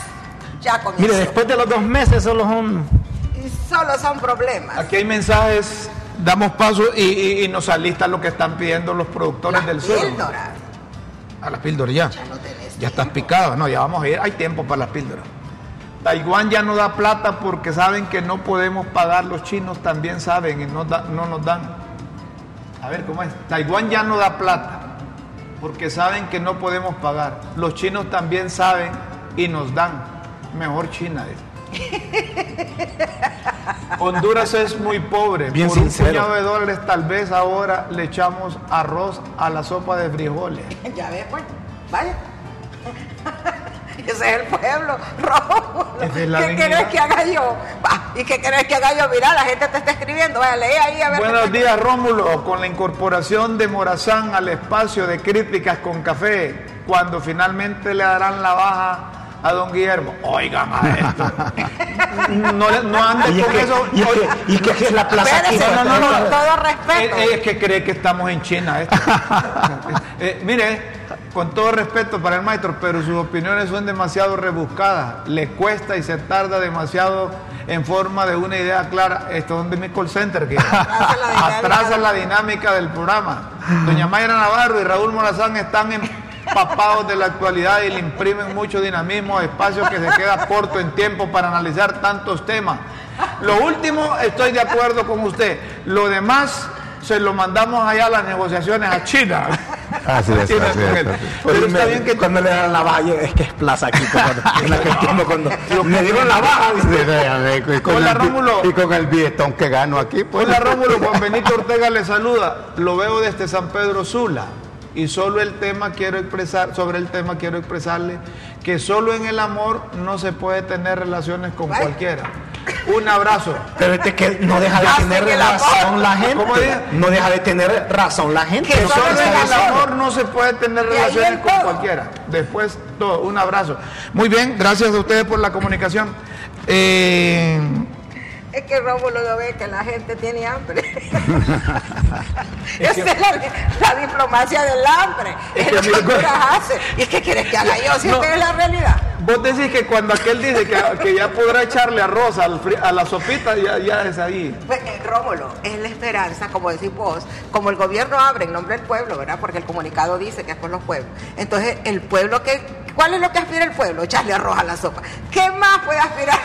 ya comienza. Mire, después de los dos meses solo son... Y solo son problemas. Aquí hay mensajes, damos paso y, y- y nos alistan lo que están pidiendo los productores Las del sur. píldoras. A las píldoras ya. Ya no tenés Ya estás picado, no, ya vamos a ir, hay tiempo para las píldoras. Taiwán ya no da plata porque saben que no podemos pagar, los chinos también saben y no, da- no nos dan. A ver, ¿cómo es? Taiwán ya no da plata porque saben que no podemos pagar. Los chinos también saben y nos dan. Mejor China. Honduras es muy pobre. Bien Por sincero. un puñado de dólares tal vez ahora le echamos arroz a la sopa de frijoles. Ya ves, pues, vaya. Ese es el pueblo, es la ¿Qué dignidad. querés que haga yo? ¿Y qué querés que haga yo? Mira, la gente te está escribiendo. Vaya, lee ahí a ver. Buenos días, Rómulo. Con la incorporación de Morazán al espacio de críticas con café, cuando finalmente le darán la baja a don Guillermo. Oigan a esto. No, no anden Y es con que, eso. y es que, y es que es la plaza aquí. Espérese, no, no, no, todo eh, respeto. eh, es que cree que estamos en China. esto. Eh, mire, con todo respeto para el maestro, pero sus opiniones son demasiado rebuscadas. Le cuesta y se tarda demasiado en forma de una idea clara. Esto es donde mi call center que Atrasa la dinámica. atrasa la dinámica del programa. Doña Mayra Navarro y Raúl Morazán están empapados de la actualidad y le imprimen mucho dinamismo a espacios que se queda corto en tiempo para analizar tantos temas. Lo último, estoy de acuerdo con usted. Lo demás se lo mandamos allá a las negociaciones a China. Así es, China así es, así. Pero está bien que Cuando le dan la baja, es que es plaza aquí. Cuando, en la que entiendo cuando me dieron la baja. Dice, y con Hola, el Rómulo. Y con el billetón que gano aquí, pues. Hola Rómulo, Juan Benito Ortega le saluda. Lo veo desde San Pedro Sula. Y solo el tema quiero expresar, sobre el tema quiero expresarle que solo en el amor no se puede tener relaciones con cualquiera. Un abrazo. Pero este que no deja de tener razón la gente. No deja de tener razón la gente. Que Eso solo en el amor no se puede tener relaciones con todo. cualquiera. Después todo. Un abrazo. Muy bien, gracias a ustedes por la comunicación. Eh, Es que Rómulo no ve que la gente tiene hambre. Esa es la, la diplomacia del hambre. Es Es, que lo que Honduras hace. ¿Y qué quieres que haga yo? Si No. esta es la realidad. vos decís que cuando aquel dice que, que ya podrá echarle arroz al fri- a la sopita, ya, ya es ahí. Pues, eh, Rómulo, es la esperanza, como decís vos, como el gobierno abre en nombre del pueblo, ¿verdad? Porque el comunicado dice que es por los pueblos. Entonces, el pueblo que, ¿cuál es lo que aspira el pueblo? Echarle arroz a la sopa. ¿Qué más puede aspirar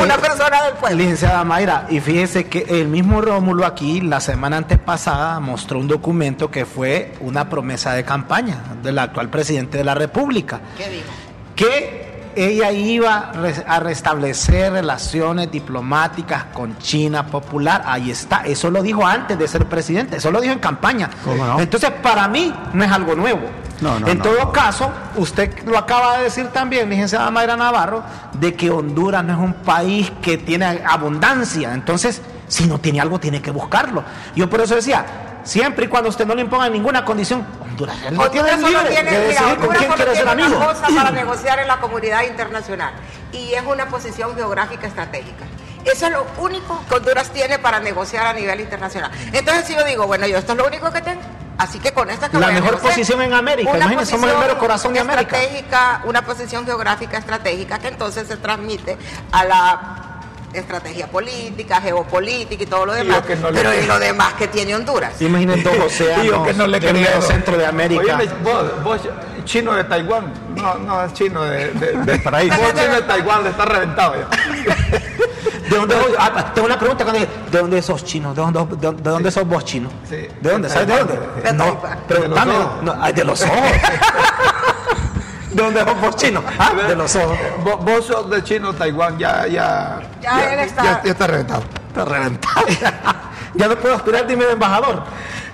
una Eh, persona del pueblo? Licenciada Mayra, y fíjese que el mismo Rómulo aquí la semana antes pasada mostró un documento que fue una promesa de campaña del actual presidente de la República, ¿Qué dijo? que ella iba a restablecer relaciones diplomáticas con China popular. Ahí está, eso lo dijo antes de ser presidente, eso lo dijo en campaña. Entonces, para mí no es algo nuevo. No, no, en todo caso, usted lo acaba de decir también, licenciada Mayra Navarro, de que Honduras no es un país que tiene abundancia. Entonces, si no tiene algo, tiene que buscarlo. Yo por eso decía, siempre y cuando usted no le imponga ninguna condición, Honduras no Honduras tiene libre tiene, de mira, decidir con Honduras quién quiere ser amigo. una cosa para negociar en la comunidad internacional y es una posición geográfica estratégica. Eso es lo único que Honduras tiene para negociar a nivel internacional. Entonces si yo digo, bueno, yo esto es lo único que tengo. Así que con esta que La voy a mejor negociar, posición en América, imagínense, somos el mero corazón de América. Estratégica, una posición geográfica estratégica que entonces se transmite a la estrategia política, geopolítica y todo lo demás. no pero y lo demás que tiene Honduras. Imaginen dos océanos, que no le creo. medio centro de América. Oíme, vos, vos, chino de Taiwán. No, no, es chino de, de, de paraíso. Vos chino de Taiwán, le está reventado ya. ¿De dónde ah, tengo una pregunta cuando ¿de dónde sos chino? ¿De dónde, de, de dónde sos vos chino? Sí. ¿De dónde? ¿Sabes de dónde? De no, pregúntame. De los ojos. No, ay, de los ojos. ¿De dónde vos chino? Ah, de los ojos. Vos, vos sos de chino Taiwán, ya, ya. Ya él está- Ya, ya está reventado. Está reventado. ya no puedo aspirar, dime de embajador.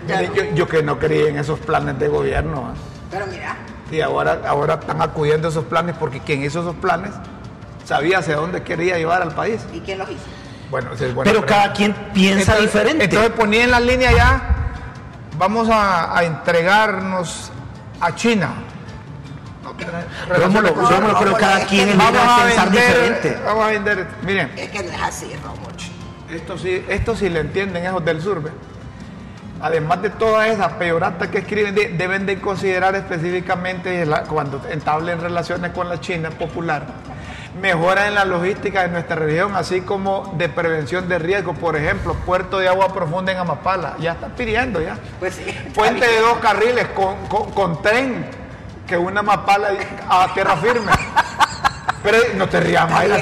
Mire, Yo, yo que no creí en esos planes de gobierno. ¿eh? Pero mira, Y ahora, ahora están acudiendo a esos planes porque quien hizo esos planes sabía hacia dónde quería llevar al país. ¿y quién los hizo? Bueno, esa es buena Pero pregunta. cada quien piensa entonces, diferente. Entonces ponía en la línea ya, vamos a, a entregarnos a China. Rómulo, Rómulo, pero cada es quien es vamos a pensar vender, diferente. vamos a vender. Miren, Es que no es así, Rómulo. esto sí, esto sí le entienden esos del sur. ¿ve? Además de todas esas peyoratas que escriben, de- deben de considerar específicamente la- cuando entablen relaciones con la China popular, mejora en la logística de nuestra región, así como de prevención de riesgo. Por ejemplo, puerto de agua profunda en Amapala, ya está pidiendo ya. Pues sí. Puente de dos carriles con, con- con tren que una Amapala a tierra firme. Pre- no te rías, Mayra,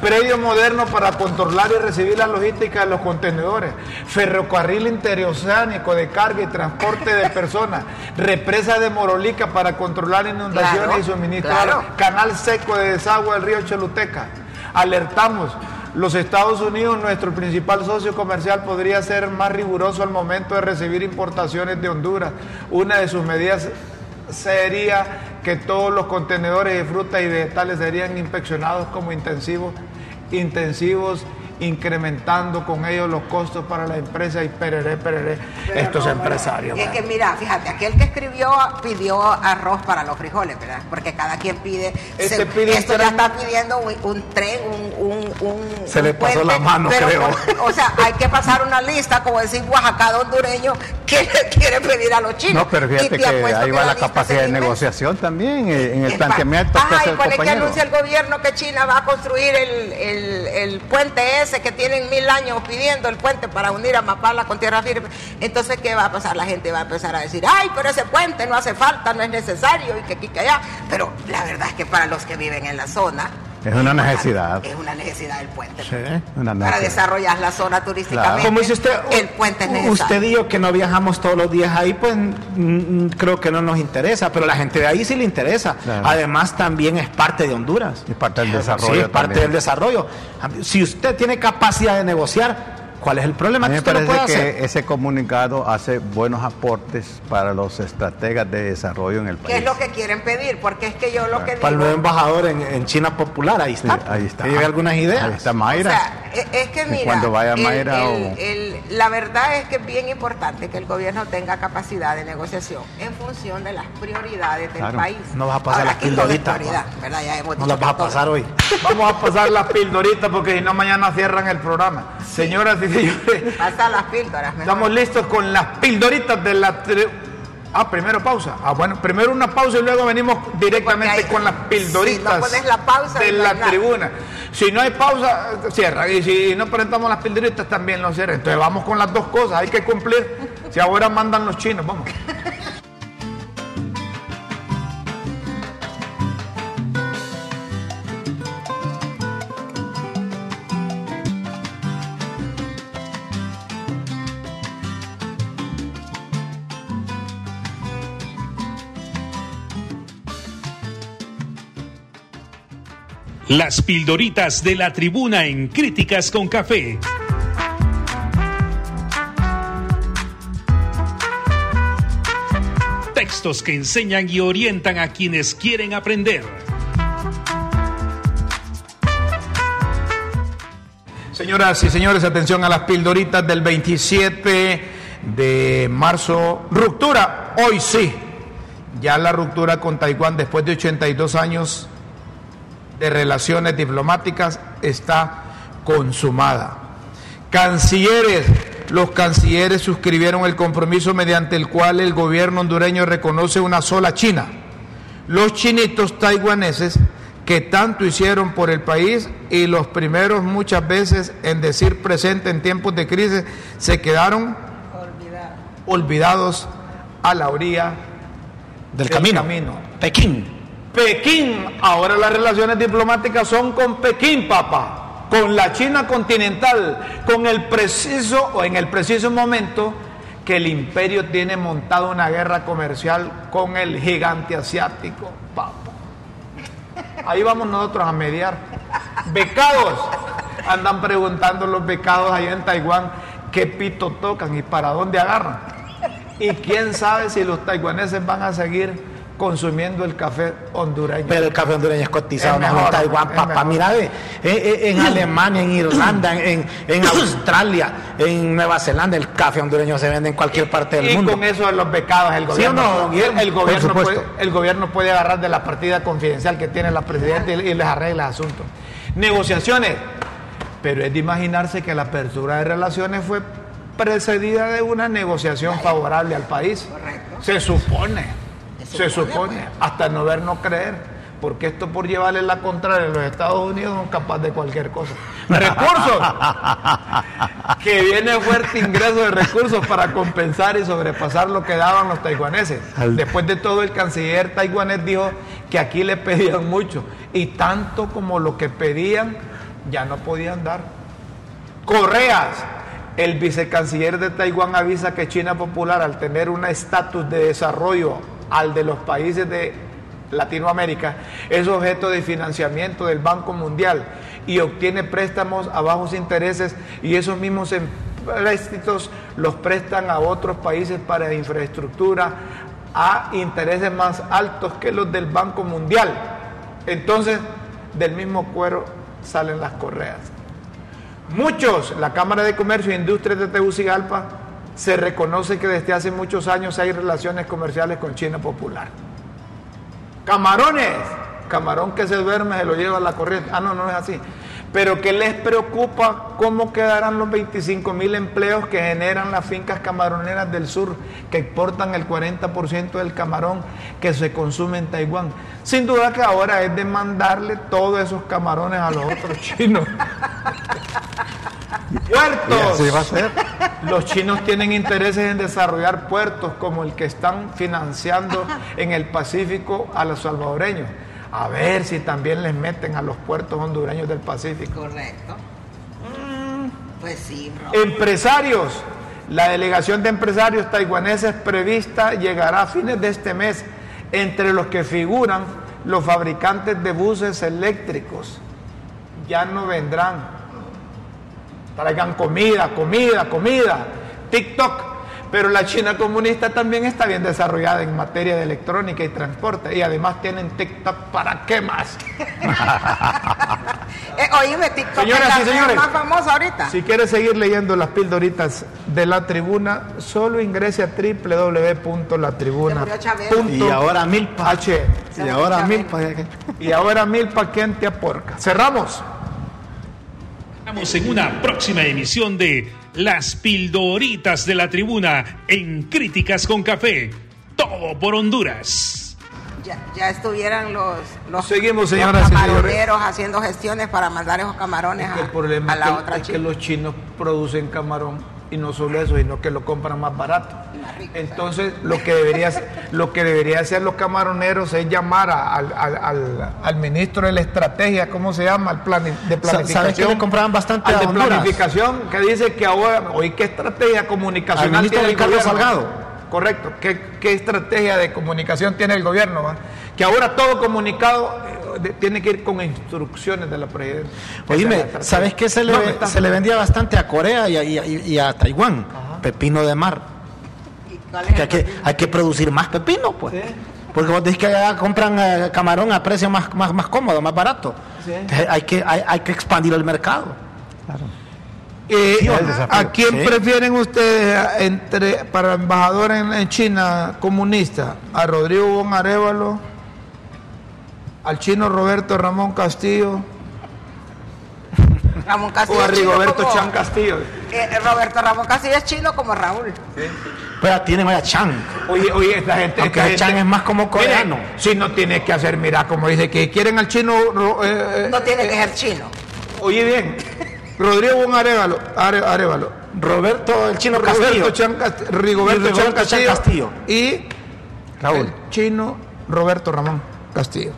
predio moderno para controlar y recibir la logística de los contenedores, ferrocarril interoceánico de carga y transporte de personas, represa de Morolica para controlar inundaciones Claro, y suministro, de claro. canal seco de desagüe del río Choluteca. Alertamos, los Estados Unidos, nuestro principal socio comercial, podría ser más riguroso al momento de recibir importaciones de Honduras. Una de sus medidas sería que todos los contenedores de frutas y vegetales serían inspeccionados como intensivos, intensivos incrementando con ellos los costos para la empresa y pereré, pereré, estos empresarios. Es que mira, fíjate, aquel que escribió pidió arroz para los frijoles, ¿verdad? Porque cada quien pide. Este pide un esto ya está pidiendo un, un tren, un, un, un- Se un le pasó la mano, pero creo. o sea, hay que pasar una lista, como decir Oaxaca hondureño, que le quiere pedir a los chinos. No, pero fíjate te que ahí que va la capacidad de negociación también, eh, en el Es planteamiento pa- que hace y el es que anuncia el gobierno que China va a construir el, el- el puente que tienen mil años pidiendo el puente para unir a Mapala con tierra firme. Entonces, ¿qué va a pasar? La gente va a empezar a decir, ay, pero ese puente no hace falta, no es necesario, y que aquí, que allá. Pero la verdad es que para los que viven en la zona, Es una necesidad. es una necesidad el puente. Sí. Una Para desarrollar la zona turísticamente, Como dice usted, el puente es necesario. usted dijo que no viajamos todos los días ahí, pues creo que no nos interesa, pero la gente de ahí sí le interesa. Claro. Además, también es parte de Honduras. Es parte del desarrollo Sí, es parte también. del desarrollo. Si usted tiene capacidad de negociar, ¿cuál es el A problema? mí me parece puede que hacer? ese comunicado hace buenos aportes para los estrategas de desarrollo en el país. ¿Qué es lo que quieren pedir? Porque es que yo lo que digo... Para el nuevo embajador en, en China Popular, ahí está. Sí, ahí está. Lleve algunas ideas. Ahí está Mayra. O sea, e- es que mira, cuando vaya Mayra el- o- el- la verdad es que es bien importante que el gobierno tenga capacidad de negociación en función de las prioridades del Claro. país. No vas a pasar Ahora, las pildoritas, hemos No las vas a pasar hoy. Vamos a pasar las pildoritas porque si no mañana cierran el programa. Señoras y Pasa las píldoras. mejor. estamos listos con las pildoritas de la... tri- Ah, primero pausa. Ah, bueno, primero una pausa y luego venimos directamente hay- con las pildoritas si no pones la pausa, de la tribuna. Si no hay pausa, cierra. Y si no presentamos las pildoritas, también lo cierra. Entonces vamos con las dos cosas, hay que cumplir. Si ahora mandan los chinos, vamos. Las pildoritas de la tribuna en Críticas con Café. Textos que enseñan y orientan a quienes quieren aprender. Señoras y señores, atención a las pildoritas del 27 de marzo. Ruptura, hoy sí. Ya la ruptura con Taiwán después de 82 años de relaciones diplomáticas está consumada. Cancilleres, los cancilleres suscribieron el compromiso mediante el cual el gobierno hondureño reconoce una sola China. Los chinitos taiwaneses que tanto hicieron por el país y los primeros muchas veces en decir presente en tiempos de crisis se quedaron olvidados a la orilla del, camino. Pekín. Pekín. Ahora las relaciones diplomáticas son con Pekín, papá. Con la China continental, con el preciso o en el preciso momento que el imperio tiene montado una guerra comercial con el gigante asiático, papá. Ahí vamos nosotros a mediar. Becados. Andan preguntando los becados allá en Taiwán qué pito tocan y para dónde agarran. Y quién sabe si los taiwaneses van a seguir consumiendo el café hondureño. Pero el café hondureño es cotizado en Taiwán, papá. Mira, en, Alemania, en Irlanda, en, Australia, en Nueva Zelanda, el café hondureño se vende en cualquier parte del mundo. Y con eso de los becados, el gobierno, el, gobierno puede, el gobierno puede agarrar de la partida confidencial que tiene la presidenta y, les arregla el asunto. Negociaciones. Pero es de imaginarse que la apertura de relaciones fue precedida de una negociación favorable al país. Correcto. Se supone se supone, hasta no ver, no creer, porque esto por llevarle la contraria a los Estados Unidos son capaz de cualquier cosa. Recursos, que viene fuerte ingreso de recursos para compensar y sobrepasar lo que daban los taiwaneses. Después de todo, el canciller taiwanés dijo que aquí le pedían mucho y tanto como lo que pedían ya no podían dar. Correas, el vicecanciller de Taiwán avisa que China Popular, al tener un estatus de desarrollo al de los países de Latinoamérica, es objeto de financiamiento del Banco Mundial y obtiene préstamos a bajos intereses y esos mismos préstitos los prestan a otros países para infraestructura a intereses más altos que los del Banco Mundial. Entonces, del mismo cuero salen las correas. Muchos, la Cámara de Comercio e Industria de Tegucigalpa, se reconoce que desde hace muchos años hay relaciones comerciales con China popular. Camarones, camarón que se duerme se lo lleva a la corriente. Ah, no, no es así. Pero que les preocupa cómo quedarán los 25 mil empleos que generan las fincas camaroneras del sur, que exportan el 40% del camarón que se consume en Taiwán. Sin duda que ahora es de mandarle todos esos camarones a los otros chinos. Puertos. va a ser. Los chinos tienen intereses en desarrollar puertos como el que están financiando en el Pacífico a los salvadoreños. A ver si también les meten a los puertos hondureños del Pacífico. Correcto. Mm, pues sí, Empresarios. La delegación de empresarios taiwaneses prevista llegará a fines de este mes, entre los que figuran los fabricantes de buses eléctricos. Ya no vendrán Traigan comida, comida, comida. TikTok. Pero la China comunista también está bien desarrollada en materia de electrónica y transporte. Y además tienen TikTok para qué más. eh, oíme, TikTok Señoras y señores, más famoso ahorita. Si quieres seguir leyendo las pildoritas de la tribuna, solo ingrese a www.latribuna.com. Y ahora milpa. H. Y ahora milpa. Y ahora milpa, ¿quién te aporca? Cerramos en una próxima emisión de Las Pildoritas de la Tribuna en Críticas con Café. Todo por Honduras. Ya, estuvieran los, los, Seguimos, camaroneros haciendo gestiones para mandar esos camarones a, el problema a la es otra es que los chinos producen camarón y no solo eso, sino que lo compran más barato. Entonces, lo que debería lo que debería hacer los camaroneros es llamar al, ministro de la estrategia, ¿cómo se llama? Al plan de planificación. ¿Sabes que le compraban bastante al de planificación que dice que ahora, hoy qué estrategia comunicacional tiene el Carlos Salgado. Correcto, ¿Qué, estrategia de comunicación tiene el gobierno? Que ahora todo comunicado tiene que ir con instrucciones de la presidencia. Oíme, ¿sabes qué se le, se le vendía bastante a Corea y a, Taiwán? Pepino de mar que hay, que, producir más pepino, pues. Porque vos decís que allá compran eh, camarón a precio más, más, más, cómodo, más barato. hay, que, hay, que expandir el mercado. Eh, Sí. ¿A quién Sí. prefieren ustedes entre para embajador en, en China comunista? ¿A Rodrigo Bon Arevalo? ¿Al chino Roberto Ramón Castillo? Ramón Castillo. ¿O a Rigoberto como- Chan Castillo? Eh, Roberto Ramón Castillo es chino como Raúl. Pero tiene vaya Chan. Oye, oye, esta gente. Aunque esta Chan gente- es más como coreano. Mire, si no tiene que hacer, mira, como dice, que quieren al chino. ro- eh, eh, No tiene que ser chino. Oye, bien. Rodrigo Bon Arevalo. Are- Arevalo. Roberto el chino Roberto Castillo. Chan Rigoberto, Chan Chan Castillo, Castillo. y Raúl. el chino Roberto Ramón Castillo.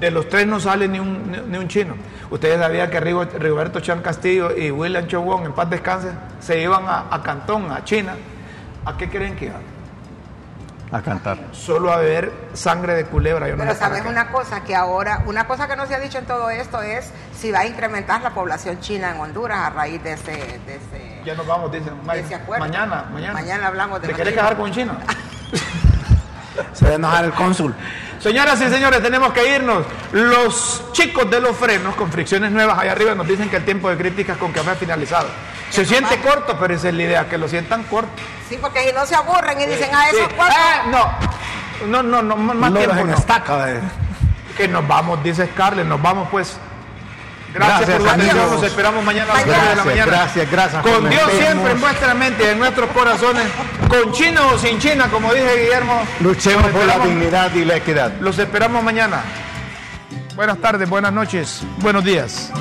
De los tres no sale ni un, ni, ni un chino. Ustedes sabían que Rigo- Rigoberto Chan Castillo y William Chowon, en paz descanse, se iban a, a Cantón, a China. ¿A qué creen que iban? A cantar. Solo a beber sangre de culebra. Yo no Pero sé para sabes una cosa, que ahora, una cosa que no se ha dicho en todo esto es si va a incrementar la población china en Honduras a raíz de ese... De ese Ya nos vamos, dicen. Ma- Ese acuerdo. Mañana, mañana. Mañana hablamos de ¿Te querés casar con un chino? Se va a enojar el cónsul. Señoras y señores, tenemos que irnos. Los chicos de los frenos con fricciones nuevas allá arriba nos dicen que el tiempo de críticas con café ha finalizado. Se siente corto, pero esa es la idea, que lo sientan corto. Sí, porque si no se aburren y dicen, ah, esos Sí. cuatro... Ah, no, no, no, no, más Loros tiempo no. estaca. eh. Que nos vamos, dice Scarlett, nos vamos pues. Gracias, Gracias, por la atención, nos esperamos mañana a las Mañana. 9 de la mañana. gracias, gracias. Con Dios siempre en vuestra mente y en nuestros corazones, con China o sin China, como dije Guillermo. Luchemos por la dignidad y la equidad. Los esperamos mañana. Buenas tardes, buenas noches, buenos días.